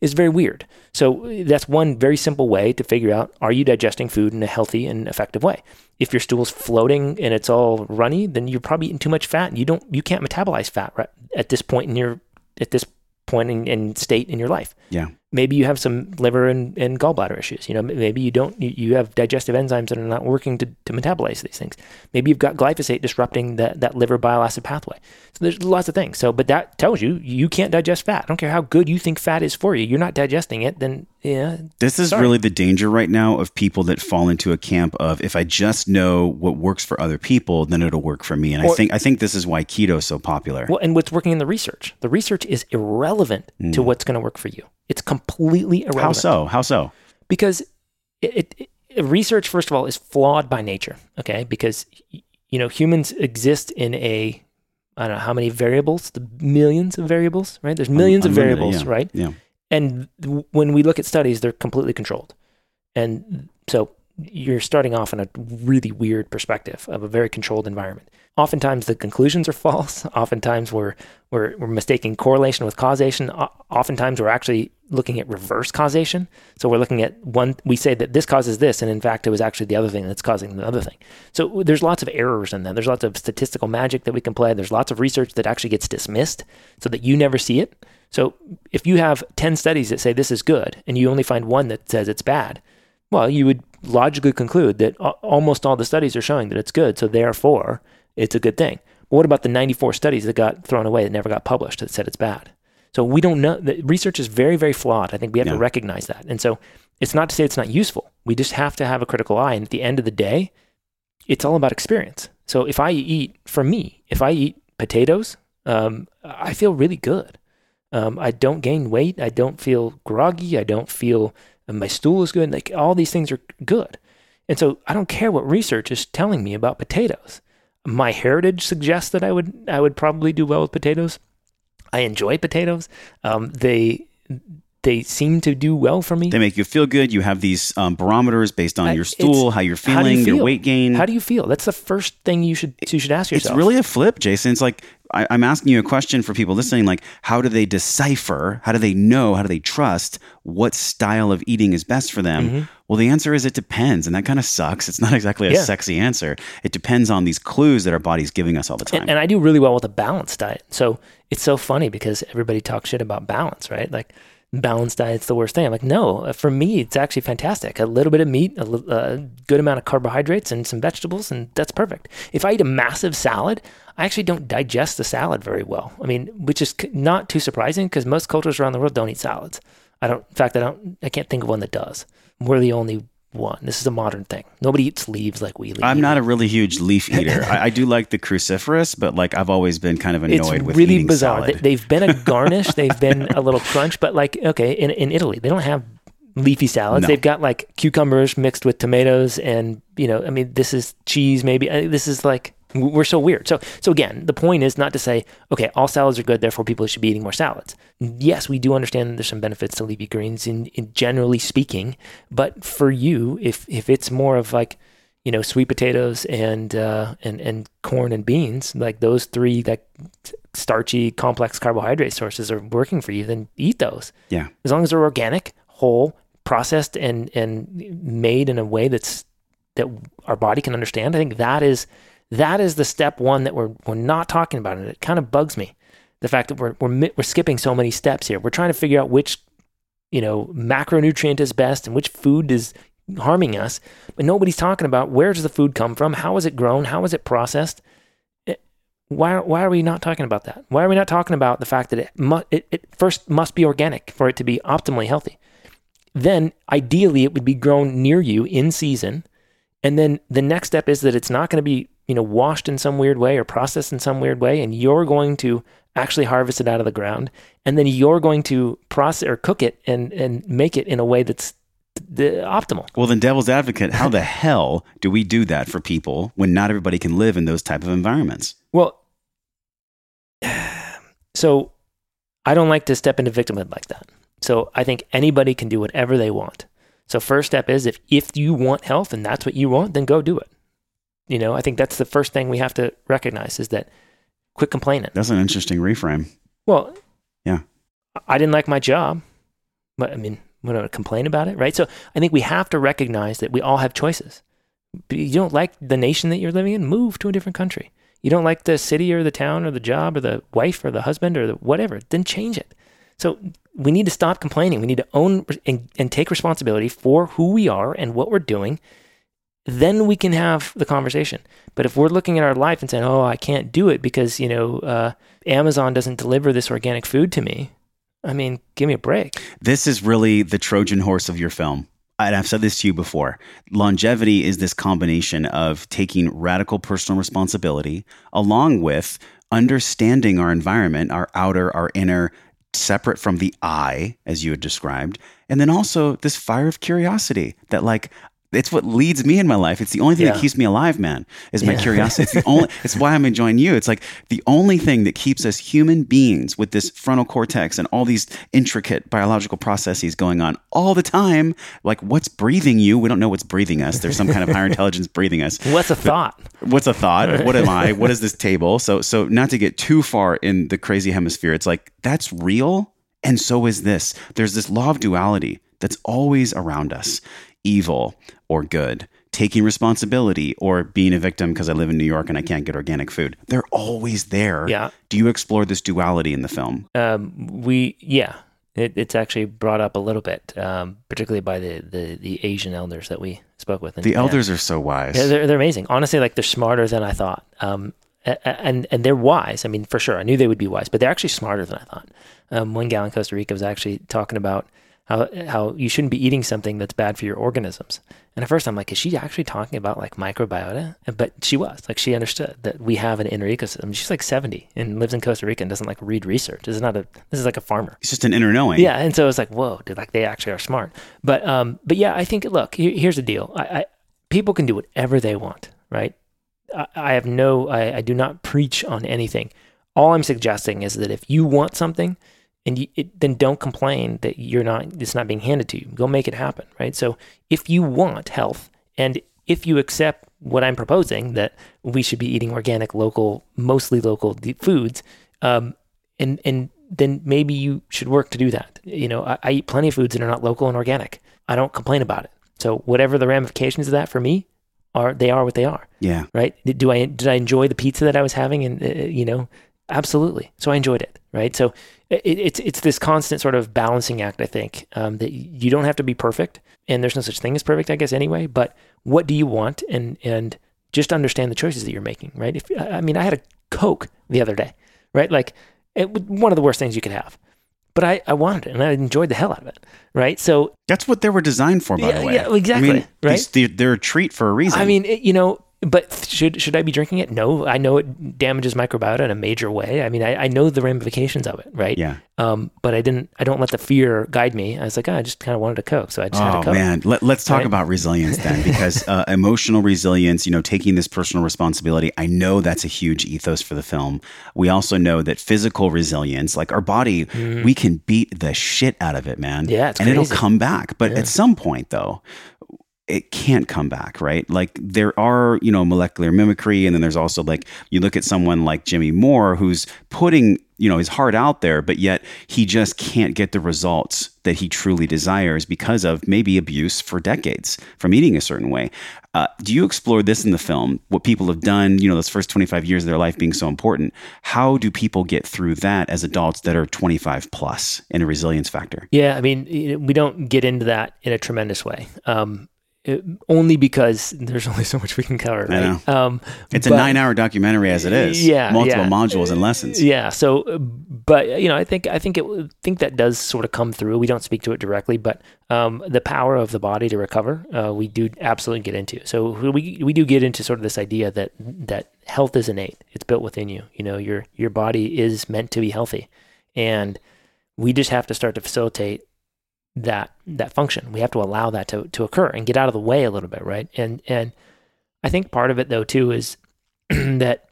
It's very weird. So that's one very simple way to figure out are you digesting food in a healthy and effective way. If your stool's floating and it's all runny, then you're probably eating too much fat and you don't you can't metabolize fat right at this point in your at this point in, in state in your life. Yeah. Maybe you have some liver and, and gallbladder issues. You know, maybe you don't, you, you have digestive enzymes that are not working to, to metabolize these things. Maybe you've got glyphosate disrupting that, that liver bile acid pathway. So there's lots of things. So, but that tells you you can't digest fat. I don't care how good you think fat is for you. You're not digesting it, then yeah. This is sorry. really the danger right now of people that fall into a camp of if I just know what works for other people, then it'll work for me. And I think I think this is why keto is so popular. Well, and what's working in the research? The research is irrelevant to mm. what's going to work for you. It's completely irrelevant. How so? How so? because it, it, it- research first of all is flawed by nature okay because you know humans exist in a i don't know how many variables the millions of variables right there's millions of variables yeah. right Yeah. and th- when we look at studies they're completely controlled and so you're starting off in a really weird perspective of a very controlled environment oftentimes the conclusions are false oftentimes we're we're, we're mistaking correlation with causation oftentimes we're actually looking at reverse causation. So we're looking at one we say that this causes this and in fact it was actually the other thing that's causing the other thing. So there's lots of errors in that. There's lots of statistical magic that we can play. There's lots of research that actually gets dismissed so that you never see it. So if you have 10 studies that say this is good and you only find one that says it's bad well, you would logically conclude that almost all the studies are showing that it's good, so therefore it's a good thing. But what about the 94 studies that got thrown away that never got published that said it's bad? So we don't know. The research is very, very flawed. I think we have Yeah. to recognize that. And so it's not to say it's not useful. We just have to have a critical eye. And at the end of the day, it's all about experience. So if I eat, for me, if I eat potatoes, um, I feel really good. Um, I don't gain weight. I don't feel groggy. I don't feel my stool is good. Like all these things are good. And so I don't care what research is telling me about potatoes. My heritage suggests that I would I would probably do well with potatoes. I enjoy potatoes. Um, they they seem to do well for me. They make you feel good. You have these um, barometers based on I- your stool, how you're how you feeling, your weight gain. How do you feel? That's the first thing you should you should ask yourself. it's really a flip, Jason. It's like I, I'm asking you a question for people listening. Like, how do they decipher? How do they know? How do they trust what style of eating is best for them? Well, the answer is it depends, and that kind of sucks. It's not exactly a Mm-hmm. Yeah. sexy answer. It depends on these clues that our body's giving us all the time. and, and I do really well with a balanced diet. So it's so funny because everybody talks shit about balance, right? Like balanced diet's the worst thing. I'm like, no, uh, for me, it's actually fantastic. A little bit of meat, a, a good amount of carbohydrates, and some vegetables, and that's perfect. If I eat a massive salad, I actually don't digest the salad very well. I mean, which is not too surprising because most cultures around the world don't eat salads. I don't. In fact, I don't. I can't think of one that does. We're the only one. This is a modern thing. Nobody eats leaves like we eat. I'm not a really huge leaf eater. I, I do like the cruciferous, but like I've always been kind of it's annoyed with really eating bizarre. salad. They, they've been a garnish, they've been a little crunch, but like okay, in in Italy they don't have leafy salads. No. They've got like cucumbers mixed with tomatoes, and you know, I mean, this is cheese. Maybe Uh, this is like we're so weird. So so again, the point is not to say okay, all salads are good, therefore people should be eating more salads. Yes, we do understand that there's some benefits to leafy greens in, in generally speaking, but for you, if if it's more of like you know, sweet potatoes and uh, and and corn and beans, like those three like starchy, complex carbohydrate sources are working for you, then eat those. yeah. As long as they're organic, whole, processed, and and made in a way that's that our body can understand. I think that is that is the step one that we're we're not talking about, and it kind of bugs me. The fact that we're we're we're skipping so many steps here. We're trying to figure out which you know macronutrient is best and which food is harming us, but nobody's talking about where does the food come from, how is it grown, how is it processed. It- why, why are we not talking about that? Why are we not talking about the fact that it, mu- it, it first must be organic for it to be optimally healthy? Then, ideally, it would be grown near you in season. And then the next step is that it's not going to be, you know, washed in some weird way or processed in some weird way. And you're going to actually harvest it out of the ground. And then you're going to process or cook it and, and make it in a way that's the optimal. Well, then, devil's advocate, how the hell do we do that for people when not everybody can live in those type of environments? Well, so I don't like to step into victimhood like that. So I think anybody can do whatever they want. So first step is if if you want health and that's what you want, then go do it. You know, I think that's the first thing we have to recognize is that quit complaining. That's an interesting reframe. Well, Yeah. I didn't like my job. But I mean, going to complain about it, right? So I think we have to recognize that we all have choices. You don't like the nation that you're living in, move to a different country. You don't like the city or the town or the job or the wife or the husband or the whatever, then change it. So we need to stop complaining. We need to own and, and take responsibility for who we are and what we're doing. Then we can have the conversation. But if we're looking at our life and saying, "Oh, I can't do it because you know uh, Amazon doesn't deliver this organic food to me," I mean, give me a break. This is really the Trojan horse of your film. And I've said this to you before. Longevity is this combination of taking radical personal responsibility along with understanding our environment, our outer, our inner, separate from the I, as you had described. And then also this fire of curiosity that, like, it's what leads me in my life. It's the only thing Yeah. that keeps me alive, man, is my Yeah. curiosity. It's the only, it's why I'm enjoying you. It's like the only thing that keeps us human beings with this frontal cortex and all these intricate biological processes going on all the time. Like what's breathing you? We don't know what's breathing us. There's some kind of higher intelligence breathing us What's a thought? what's a thought what am i what is this table so so not to get too far in the crazy hemisphere it's like that's real and so is this there's this law of duality that's always around us evil or good taking responsibility or being a victim because i live in new york and i can't get organic food they're always there Yeah. do you explore this duality in the film Um, we yeah, it, it's actually brought up a little bit, um, particularly by the, the the Asian elders that we spoke with. in the elders are so wise Yeah, they're they're amazing. Honestly, like they're smarter than I thought. Um, and and they're wise. I mean, for sure, I knew they would be wise, but they're actually smarter than I thought. Um, one gal in Costa Rica was actually talking about how how you shouldn't be eating something that's bad for your organisms. And at first, I'm like, is she actually talking about like microbiota? But she was like, she understood that we have an inner ecosystem. She's like 70 and lives in Costa Rica and doesn't like read research. This is not a this is like a farmer. it's just an inner knowing Yeah, and so it's like, whoa, dude, like they actually are smart. But um, but yeah, I think look, here's the deal. I, I people can do whatever they want, right? I, I have no, I, I do not preach on anything. All I'm suggesting is that if you want something, and you, it, then don't complain that you're not, it's not being handed to you. Go make it happen, right? So if you want health, and if you accept what I'm proposing, that we should be eating organic, local, mostly local foods, um, and and then maybe you should work to do that. You know, I, I eat plenty of foods that are not local and organic. I don't complain about it. So whatever the ramifications of that for me are, they are what they are, yeah right? Did- Do I did I enjoy the pizza that I was having? And uh, you know, absolutely. So I enjoyed it, right? So it, it's it's this constant sort of balancing act. I think um, that you don't have to be perfect, and there's no such thing as perfect, I guess, anyway. But what do you want, and and just understand the choices that you're making, right? If I mean, I had a Coke the other day, right? Like it was one of the worst things you could have. But I, I wanted it and I enjoyed the hell out of it. Right. So, that's what they were designed for by Yeah, the way yeah, exactly, I mean, right? these- they're, they're a treat for a reason I mean, it, you know, but should should I be drinking it? No, I know it damages microbiota in a major way. I mean, I, I know the ramifications of it, right? yeah Um, but I didn't. I don't let the fear guide me. I was like, oh, I just kind of wanted a coke, so I just had a Oh coke. man, Let, let's talk Right? about resilience then, because uh, emotional resilience, you know, taking this personal responsibility. I know that's a huge ethos for the film. We also know that physical resilience, like our body, we can beat the shit out of it, man. Yeah, it's and it'll come back. But Yeah. at some point, though, it can't come back, right? Like there are, you know, molecular mimicry, and then there's also like you look at someone like Jimmy Moore who's putting, you know, his heart out there, but yet he just can't get the results that he truly desires because of maybe abuse for decades from eating a certain way. Uh, do you explore this in the film? What people have done, you know, those first 25 years of their life being so important. How do people get through that as adults that are 25 plus in a resilience factor? Yeah, I mean, we don't get into that in a tremendous way. Um, it- only because there's only so much we can cover. I Right? Um, It's a nine hour documentary as it is. Yeah, Multiple yeah. modules and lessons. Yeah. So, but you know, I think I think it think that does sort of come through. We don't speak to it directly, but um, the power of the body to recover, uh, we do absolutely get into. So we we do get into sort of this idea that that health is innate. It's built within you. You know, your your body is meant to be healthy, and we just have to start to facilitate that that function. We have to allow that to to occur and get out of the way a little bit, right? And and I think part of it though too is that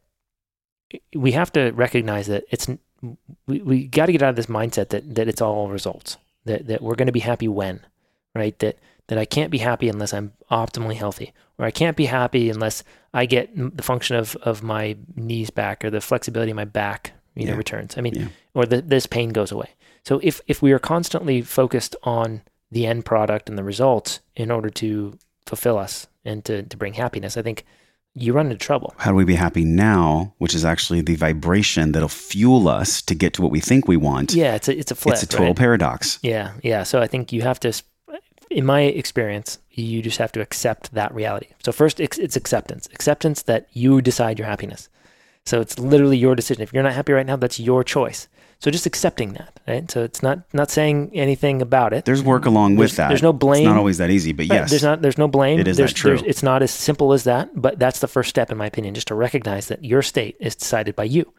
we have to recognize that it's we, we got to get out of this mindset that that it's all results that that we're going to be happy when right that that I can't be happy unless I'm optimally healthy or I can't be happy unless I get the function of of my knees back or the flexibility of my back you know returns I mean Yeah. or the, this pain goes away So if if we are constantly focused on the end product and the results in order to fulfill us and to, to bring happiness, I think you run into trouble. How do we be happy now, which is actually the vibration that'll fuel us to get to what we think we want? Yeah, it's a it's a flip. it's a total right? paradox. Yeah, yeah. So I think you have to, in my experience, you just have to accept that reality. So first, it's, it's acceptance. Acceptance that you decide your happiness. So it's literally your decision. If you're not happy right now, that's your choice. So just accepting that, right? So it's not not saying anything about it. There's work along with There's- that. there's no blame. It's not always that easy, but Right, yes. There's not there's no blame. It is there's, that true. there's- It's not as simple as that, but that's the first step in my opinion, just to recognize that your state is decided by you,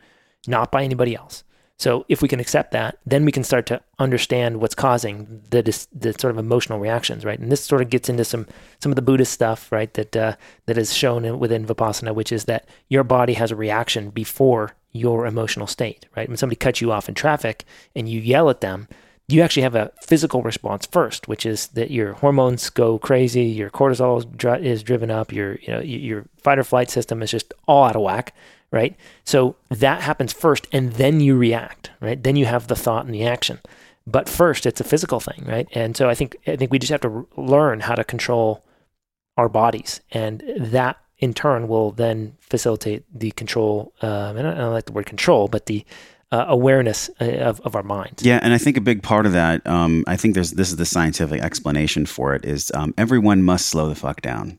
not by anybody else. So if we can accept that, then we can start to understand what's causing the the sort of emotional reactions, right? And this sort of gets into some some of the Buddhist stuff, right? That uh, that is shown within Vipassana, which is that your body has a reaction before your emotional state, right? When somebody cuts you off in traffic and you yell at them, you actually have a physical response first, which is that your hormones go crazy, your cortisol is, is driven up, your you know your fight or flight system is just all out of whack, right? So that happens first, and then you react, right? Then you have the thought and the action, but first it's a physical thing, right? And so I think I think we just have to learn how to control our bodies, and that in turn will then facilitate the control. Um, and I don't, like the word control, but the uh, awareness uh, of, of our minds. Yeah, and I think a big part of that, um, I think there's this is the scientific explanation for it, is um, everyone must slow the fuck down.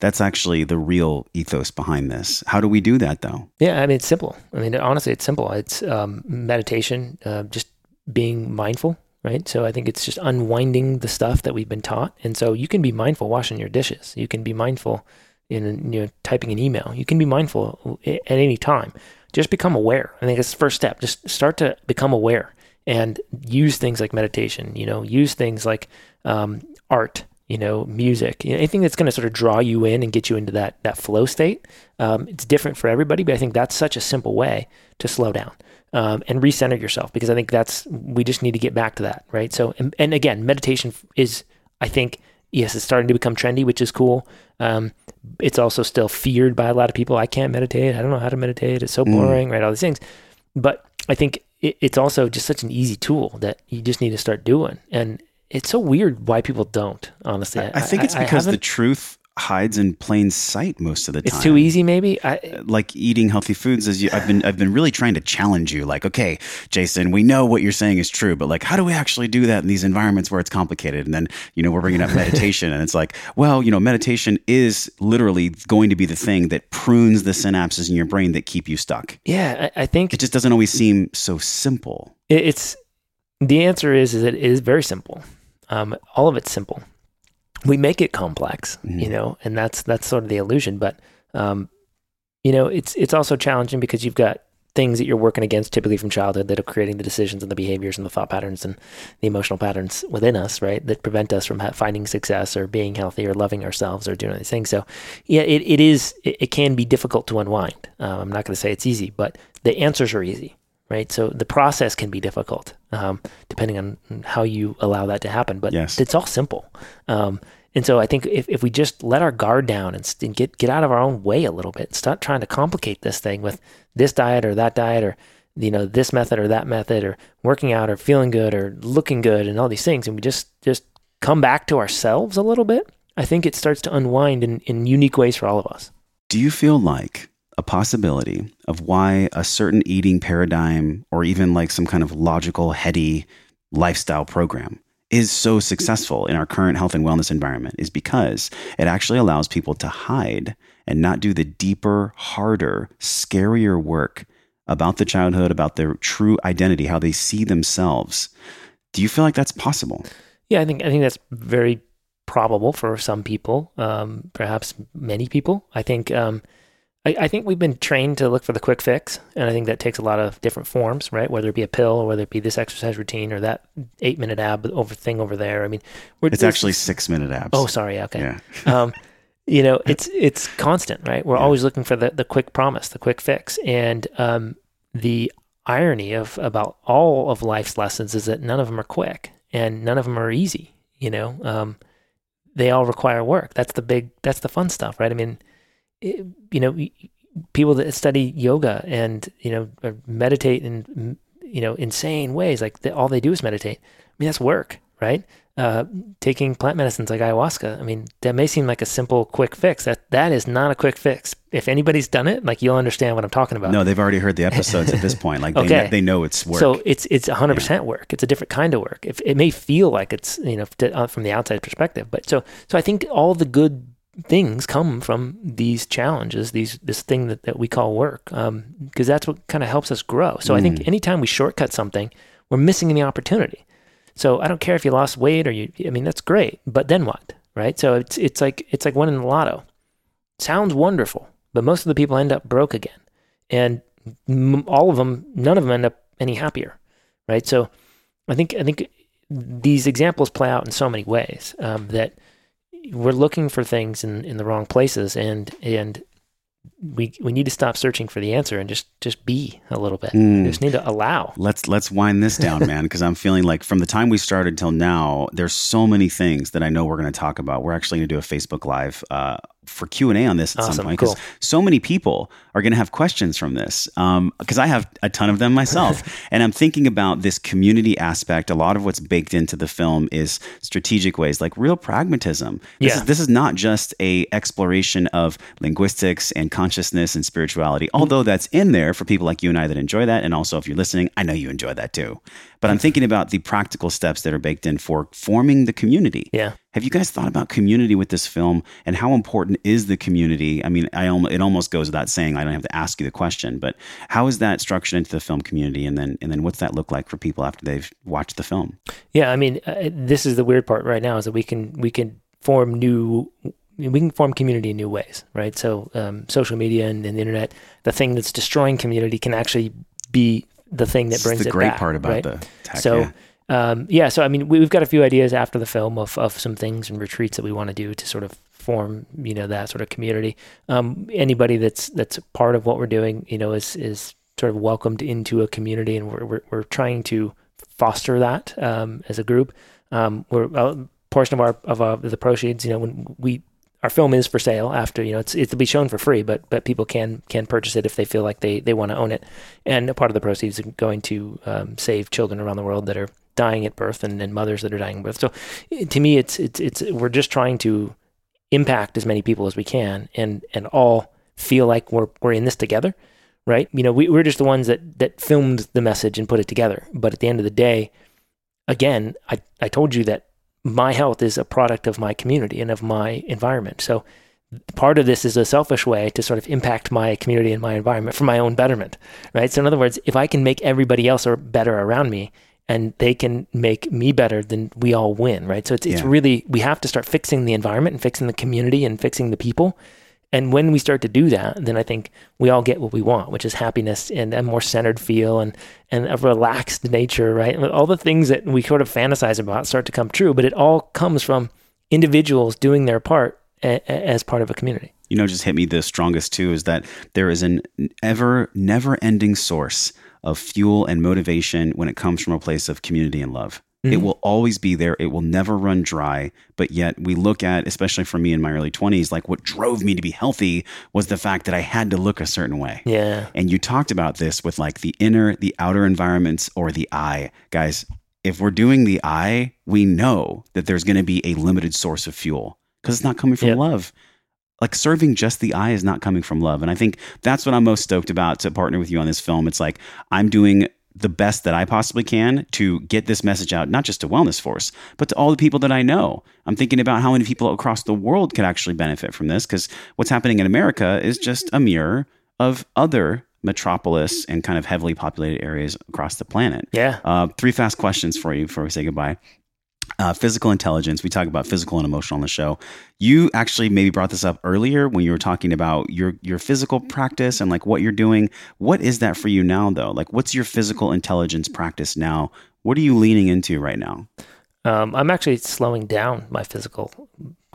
That's actually the real ethos behind this. How do we do that though? Yeah, I mean it's simple. I mean honestly, it's simple. It's um, meditation, uh, just being mindful, right? So I think it's just unwinding the stuff that we've been taught, and so you can be mindful washing your dishes. You can be mindful in you know typing an email. You can be mindful at any time. Just become aware. I think that's the first step. Just start to become aware and use things like meditation. You know, use things like um, art you know, music, you know, anything that's going to sort of draw you in and get you into that that flow state. Um, it's different for everybody, but I think that's such a simple way to slow down um, and recenter yourself because I think that's we just need to get back to that, right? So, and, and again, meditation is, I think, yes, it's starting to become trendy, which is cool. Um, it's also still feared by a lot of people. I can't meditate. I don't know how to meditate. It's so Mm. boring, right? All these things, but I think it, it's also just such an easy tool that you just need to start doing and it's so weird why people don't. Honestly, I, I think it's because the truth hides in plain sight most of the time. it's too easy. Maybe I, uh, Like eating healthy foods, as you, I've been, I've been really trying to challenge you. Like, okay, Jason, we know what you're saying is true, but like, how do we actually do that in these environments where it's complicated? And then, you know, we're bringing up meditation, and it's like, well, you know, meditation is literally going to be the thing that prunes the synapses in your brain that keep you stuck. yeah, I, I think It just doesn't always seem so simple. it, it's the answer is is it is very simple. Um, all of it's simple. We make it complex, you Mhm. know, and that's that's sort of the illusion. But um, you know, it's it's also challenging because you've got things that you're working against typically from childhood that are creating the decisions and the behaviors and the thought patterns and the emotional patterns within us, right? That prevent us from ha- finding success or being healthy or loving ourselves or doing these things. So, yeah, it, it is, it, it can be difficult to unwind. Um, I'm not going to say it's easy, but the answers are easy, right? So the process can be difficult um, depending on how you allow that to happen, but Yes. it's all simple. Um, and so I think if, if we just let our guard down and, and get get out of our own way a little bit, stop trying to complicate this thing with this diet or that diet or you know this method or that method or working out or feeling good or looking good and all these things, and we just just come back to ourselves a little bit, I think it starts to unwind in, in unique ways for all of us. Do you feel like a possibility of why a certain eating paradigm or even like some kind of logical, heady lifestyle program is so successful in our current health and wellness environment is because it actually allows people to hide and not do the deeper, harder, scarier work about the childhood, about their true identity, how they see themselves. Do you feel like that's possible? Yeah, I think I think that's very probable for some people, um, perhaps many people. I think um, I, I think we've been trained to look for the quick fix, and I think that takes a lot of different forms, right? Whether it be a pill, or whether it be this exercise routine, or that eight minute ab over thing over there. I mean, we're, It's actually six minute abs. oh, sorry, okay. yeah. um, you know, it's it's constant, right? We're Yeah. always looking for the the quick promise, the quick fix, and um, the irony of about all of life's lessons is that none of them are quick and none of them are easy. You know, um, they all require work. That's the big, that's the fun stuff, right? I mean, it, you know, people that study yoga and you know meditate mm, you know, insane ways. Like the, all they do is meditate. I mean, that's work, right? Uh, taking plant medicines like ayahuasca. I mean, that may seem like a simple, quick fix. That that is not a quick fix. If anybody's done it, like you'll understand what I'm talking about. No, they've already heard the episodes at this point. Like okay. they, know, they know it's work. So it's it's 100 yeah. percent work. It's a different kind of work. If it may feel like it's you know to, uh, from the outside perspective, but so so I think all the good things come from these challenges, these this thing that, that we call work, because um, that's what kind of helps us grow. So mm. I think mm. anytime we shortcut something, we're missing the opportunity. So I don't care if you lost weight or you, I mean, that's great, but then what, right? So it's it's like it's like winning the lotto. Sounds wonderful, but most of the people end up broke again, and m- all of them, none of them end up any happier, right? So I think I think these examples play out in so many ways um, that we're looking for things in, in the wrong places and and we we need to stop searching for the answer and just just be a little bit. Mm. We just need to allow. Let's let's wind this down, man, because I'm feeling like from the time we started till now, there's so many things that I know we're going to talk about. We're actually going to do a Facebook Live uh, for Q and A on this at awesome, some point because cool. so many people are going to have questions from this. Because um, I have a ton of them myself, and I'm thinking about this community aspect. A lot of what's baked into the film is strategic ways, like real pragmatism. This, yeah. is, this is not just a exploration of linguistics and consciousness and spirituality, although that's in there for people like you and I that enjoy that, and also if you're listening, I know you enjoy that too. But I'm thinking about the practical steps that are baked in for forming the community. Yeah. Have you guys thought about community with this film and how important is the community? I mean, I it almost goes without saying. I don't have to ask you the question, but how is that structured into the film community, and then and then what's that look like for people after they've watched the film? Yeah, I mean, uh, this is the weird part right now is that we can we can form new we can form community in new ways, right? So um, social media and, and, the internet, the thing that's destroying community can actually be the thing that brings the it great back, part about right? the tech, so yeah. Um, yeah so i mean we, have got a few ideas after the film of, of some things and retreats that we want to do to sort of form you know that sort of community um, anybody that's that's part of what we're doing you know is is sort of welcomed into a community and we're we're, we're trying to foster that um, as a group um, we're a portion of our of our, the proceeds you know when we our film is for sale after you know it's it'll be shown for free, but but people can can purchase it if they feel like they they want to own it, and a part of the proceeds is going to um, save children around the world that are dying at birth and, and mothers that are dying at birth. So to me, it's it's it's we're just trying to impact as many people as we can, and and all feel like we're we're in this together, right? You know, we we're just the ones that that filmed the message and put it together, but at the end of the day, again, I I told you that my health is a product of my community and of my environment. So part of this is a selfish way to sort of impact my community and my environment for my own betterment, right? So in other words, if I can make everybody else or better around me and they can make me better, then we all win, right? So it's it's yeah. really we have to start fixing the environment and fixing the community and fixing the people and when we start to do that, then I think we all get what we want, which is happiness and a more centered feel and, and a relaxed nature, right? All the things that we sort of fantasize about start to come true, but it all comes from individuals doing their part a, a, as part of a community. You know, just hit me the strongest too is that there is an ever never ending source of fuel and motivation when it comes from a place of community and love. Mm-hmm. It will always be there. It will never run dry. But yet, we look at, especially for me in my early 20s, like what drove me to be healthy was the fact that I had to look a certain way. Yeah. And you talked about this with like the inner, the outer environments, or the I. Guys, if we're doing the I, we know that there's going to be a limited source of fuel because it's not coming from yep. love like serving just the I is not coming from love. And I think that's what I'm most stoked about to partner with you on this film. It's like I'm doing the best that I possibly can to get this message out, not just to Wellness Force, but to all the people that I know. I'm thinking about how many people across the world could actually benefit from this because what's happening in America is just a mirror of other metropolis and kind of heavily populated areas across the planet. Yeah. Uh, three fast questions for you before we say goodbye uh, physical intelligence. We talk about physical and emotional on the show. You actually maybe brought this up earlier when you were talking about your your physical practice and like what you're doing. What is that for you now, though? Like, what's your physical intelligence practice now? What are you leaning into right now? Um, I'm actually slowing down my physical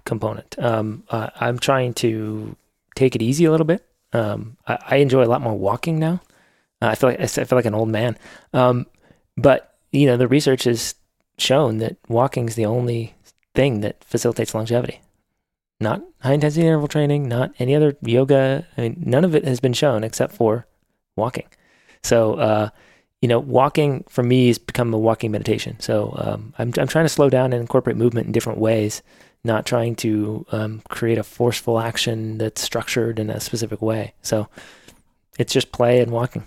component. Um, uh, I'm trying to take it easy a little bit. Um, I, I, enjoy a lot more walking now. Uh, I feel like I feel like an old man. Um, but you know, the research is shown that walking is the only thing that facilitates longevity. Not high intensity interval training, not any other yoga. I mean, none of it has been shown except for walking. So, uh, you know, walking for me has become a walking meditation. So um, I'm, I'm trying to slow down and incorporate movement in different ways, not trying to um, create a forceful action that's structured in a specific way. So it's just play and walking.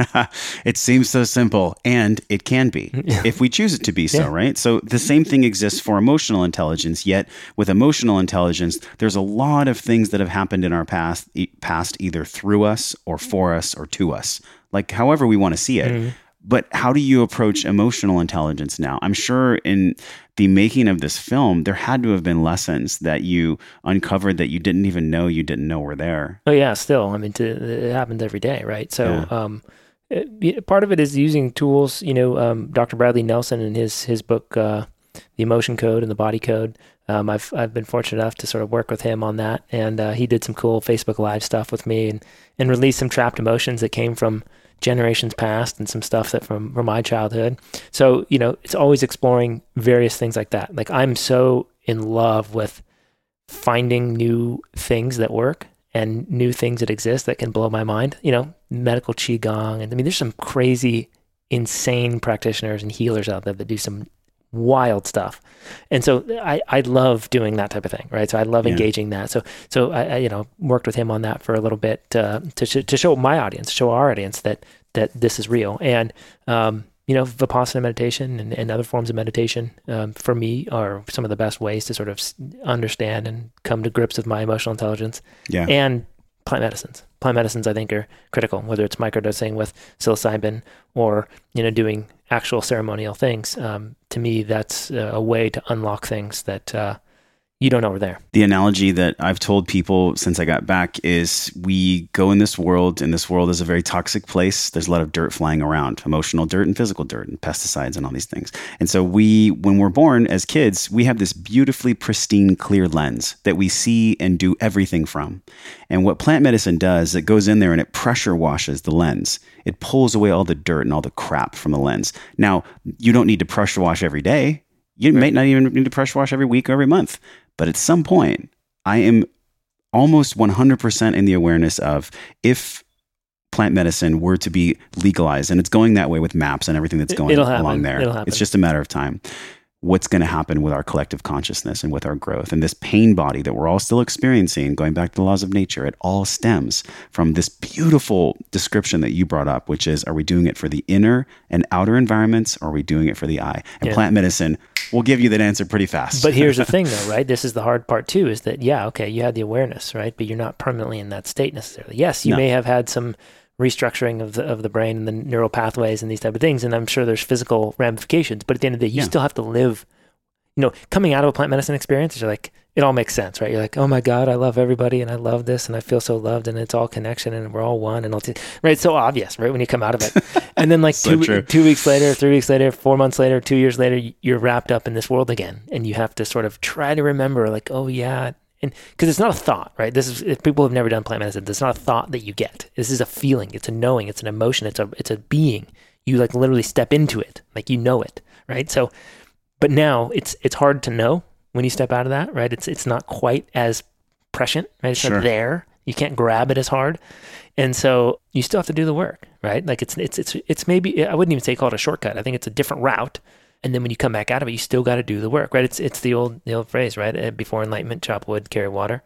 it seems so simple, and it can be if we choose it to be so, yeah. right? So the same thing exists for emotional intelligence. Yet with emotional intelligence, there's a lot of things that have happened in our past, past either through us or for us or to us, like however we want to see it. Mm-hmm. But how do you approach emotional intelligence now? I'm sure in the making of this film, there had to have been lessons that you uncovered that you didn't even know you didn't know were there. Oh yeah, still. I mean, to, it happens every day, right? So, yeah. um, it, part of it is using tools. You know, um, Dr. Bradley Nelson in his his book, uh, The Emotion Code and the Body Code. Um, I've I've been fortunate enough to sort of work with him on that, and uh, he did some cool Facebook Live stuff with me, and and released some trapped emotions that came from generations past and some stuff that from from my childhood. So you know, it's always exploring various things like that. Like I'm so in love with finding new things that work and new things that exist that can blow my mind. You know, medical qigong, and I mean, there's some crazy, insane practitioners and healers out there that do some wild stuff. And so I, I love doing that type of thing, right? So I love yeah. engaging that. So so I, I, you know worked with him on that for a little bit uh, to sh- to show my audience, show our audience that that this is real. And um, you know, vipassana meditation and, and other forms of meditation um, for me are some of the best ways to sort of understand and come to grips with my emotional intelligence. Yeah. And plant medicines. Plant medicines, I think, are critical, whether it's microdosing with psilocybin or you know doing actual ceremonial things. Um, to me, that's a way to unlock things that uh, you don't know we're there. The analogy that I've told people since I got back is we go in this world, and this world is a very toxic place. There's a lot of dirt flying around, emotional dirt and physical dirt, and pesticides and all these things. And so we, when we're born as kids, we have this beautifully pristine, clear lens that we see and do everything from. And what plant medicine does, it goes in there and it pressure washes the lens. It pulls away all the dirt and all the crap from the lens. Now, you don't need to pressure wash every day. You right. not even need to pressure wash every week or every month. But at some point, I am almost 100% in the awareness of if plant medicine were to be legalized, and it's going that way with MAPS and everything that's going along there. It's just a matter of time what's going to happen with our collective consciousness and with our growth. And this pain body that we're all still experiencing, going back to the laws of nature, it all stems from this beautiful description that you brought up, which is are we doing it for the inner and outer environments, or are we doing it for the I? And yeah. plant medicine will give you that answer pretty fast. But here's the thing, though, right? This is the hard part, too, is that, yeah, okay, you had the awareness, right? But you're not permanently in that state necessarily. Yes, you no. may have had some restructuring of the of the brain and the neural pathways and these type of things. And I'm sure there's physical ramifications, but at the end of the day, you yeah. still have to live. You know, coming out of a plant medicine experience, you're like, it all makes sense, right? You're like, oh my god, I love everybody and I love this and I feel so loved and it's all connection and we're all one and all. T-. Right, it's so obvious, right? When you come out of it, and then like so two two weeks later, three weeks later, four months later, two years later, you're wrapped up in this world again, and you have to sort of try to remember, like, oh yeah, and because it's not a thought, right? This is if people have never done plant medicine. It's not a thought that you get. This is a feeling. It's a knowing. It's an emotion. It's a it's a being. You like literally step into it, like you know it, right? So, but now it's it's hard to know when you step out of that, right? It's it's not quite as prescient, right? It's sure. not there. You can't grab it as hard, and so you still have to do the work, right? Like it's it's it's it's maybe I wouldn't even say call it a shortcut. I think it's a different route and then when you come back out of it, you still got to do the work, right? It's it's the old the old phrase, right? Uh, before enlightenment, chop wood, carry water.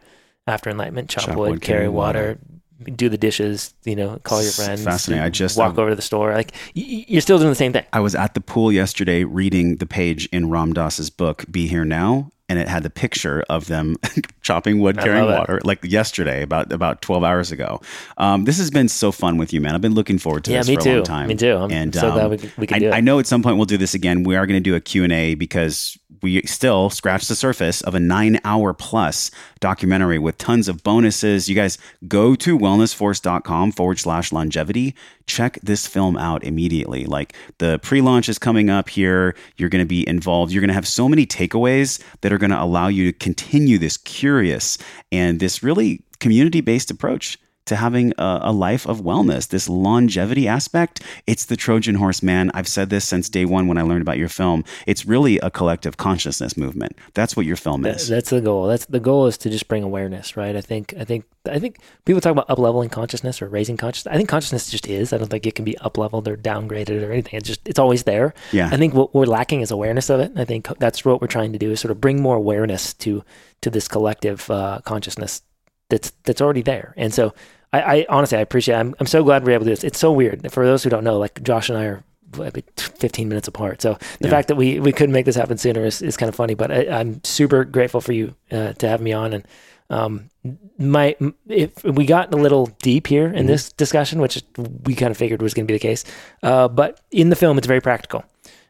After enlightenment, chop, chop wood, wood, carry water, water, do the dishes. You know, call your friends. Fascinating. I just walk um, over to the store. Like you're still doing the same thing. I was at the pool yesterday reading the page in Ram Dass's book "Be Here Now," and it had the picture of them chopping wood, carrying water, like yesterday, about about twelve hours ago. Um, this has been so fun with you, man. I've been looking forward to yeah, this me for too. a long time. Me too. I'm and so um, glad we, we can I, do it. I know at some point we'll do this again. We are going to do a Q and A because we still scratch the surface of a nine hour plus documentary with tons of bonuses. You guys go to wellnessforce.com forward slash longevity. Check this film out immediately. Like the pre launch is coming up here. You're going to be involved. You're going to have so many takeaways that are going to allow you to continue this curious and this really community based approach to having a, a, life of wellness, this longevity aspect. It's the Trojan horse, man. I've said this since day one when I learned about your film. It's really a collective consciousness movement. That's what your film is. That's the goal. That's the goal is to just bring awareness, right? I think, I think, I think people talk about upleveling consciousness or raising consciousness. I think consciousness just is. I don't think it can be up leveled or downgraded or anything. It's just, it's always there. Yeah. I think what we're lacking is awareness of it. I think that's what we're trying to do is sort of bring more awareness to, to this collective uh, consciousness that's, that's already there. And so I, I honestly I appreciate. It. I'm I'm so glad we're able to do this. It's so weird for those who don't know. Like Josh and I are 15 minutes apart. So the yeah. fact that we we couldn't make this happen sooner is, is kind of funny. But I, am super grateful for you uh, to have me on. And um, my if we got a little deep here in mm-hmm. this discussion, which we kind of figured was going to be the case. Uh, but in the film, it's very practical.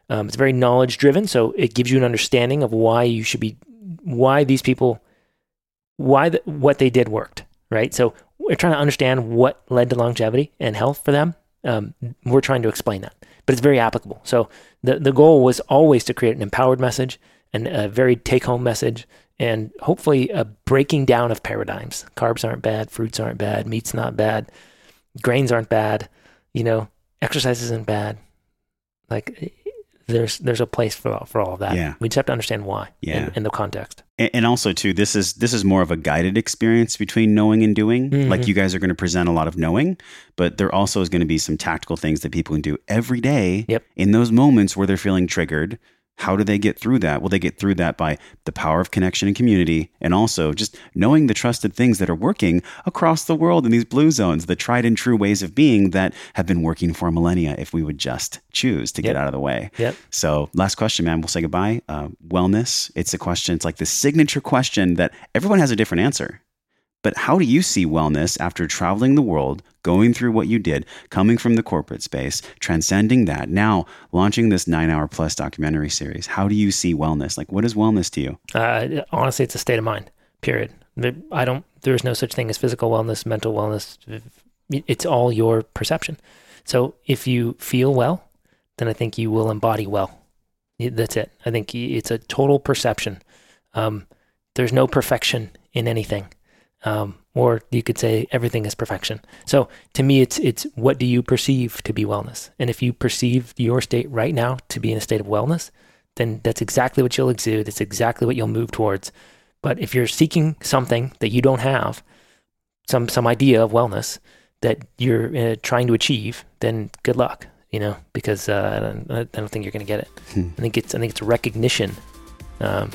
Um, it's very knowledge driven, so it gives you an understanding of why you should be, why these people, why the, what they did worked, right? So we're trying to understand what led to longevity and health for them. Um, we're trying to explain that, but it's very applicable. So the the goal was always to create an empowered message and a very take home message, and hopefully a breaking down of paradigms. Carbs aren't bad, fruits aren't bad, meat's not bad, grains aren't bad. You know, exercise isn't bad. Like there's there's a place for for all of that. Yeah. We just have to understand why. Yeah. In, in the context. And, and, also too, this is this is more of a guided experience between knowing and doing. Mm-hmm. Like you guys are going to present a lot of knowing, but there also is going to be some tactical things that people can do every day. Yep. In those moments where they're feeling triggered, how do they get through that? Well, they get through that by the power of connection and community, and also just knowing the trusted things that are working across the world in these blue zones, the tried and true ways of being that have been working for millennia if we would just choose to get out of the way. Yep. So, last question, man. We'll say goodbye. Uh, wellness, it's a question, it's like the signature question that everyone has a different answer. But how do you see wellness after traveling the world, going through what you did, coming from the corporate space, transcending that, now launching this nine hour plus documentary series? How do you see wellness? Like, what is wellness to you? Uh, honestly, it's a state of mind, period. I don't, there's no such thing as physical wellness, mental wellness. It's all your perception. So if you feel well, then I think you will embody well. That's it. I think it's a total perception. Um, there's no perfection in anything. Um, or you could say everything is perfection. So to me, it's it's what do you perceive to be wellness? And if you perceive your state right now to be in a state of wellness, then that's exactly what you'll exude. It's exactly what you'll move towards. But if you're seeking something that you don't have, some some idea of wellness that you're uh, trying to achieve, then good luck. You know, because uh, I, don't, I don't think you're going to get it. Hmm. I think it's I think it's recognition um,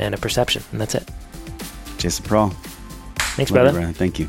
and a perception, and that's it. Jason Prall. Thanks, brother. brother. Thank you.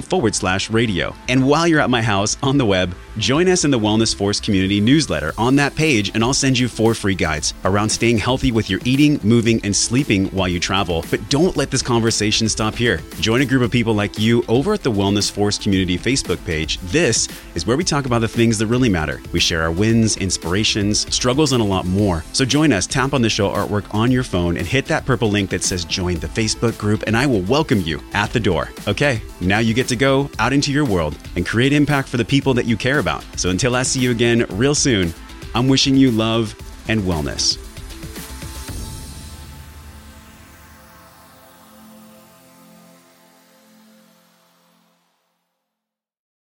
forward slash radio. And while you're at my house on the web, join us in the Wellness Force community newsletter on that page, and I'll send you four free guides around staying healthy with your eating, moving, and sleeping while you travel. But don't let this conversation stop here. Join a group of people like you over at the Wellness Force community Facebook page. This is where we talk about the things that really matter. We share our wins, inspirations, struggles, and a lot more. So join us, tap on the show artwork on your phone, and hit that purple link that says join the Facebook group, and I will welcome you at the door. Okay, now you get to go out into your world and create impact for the people that you care about. So until I see you again real soon, I'm wishing you love and wellness.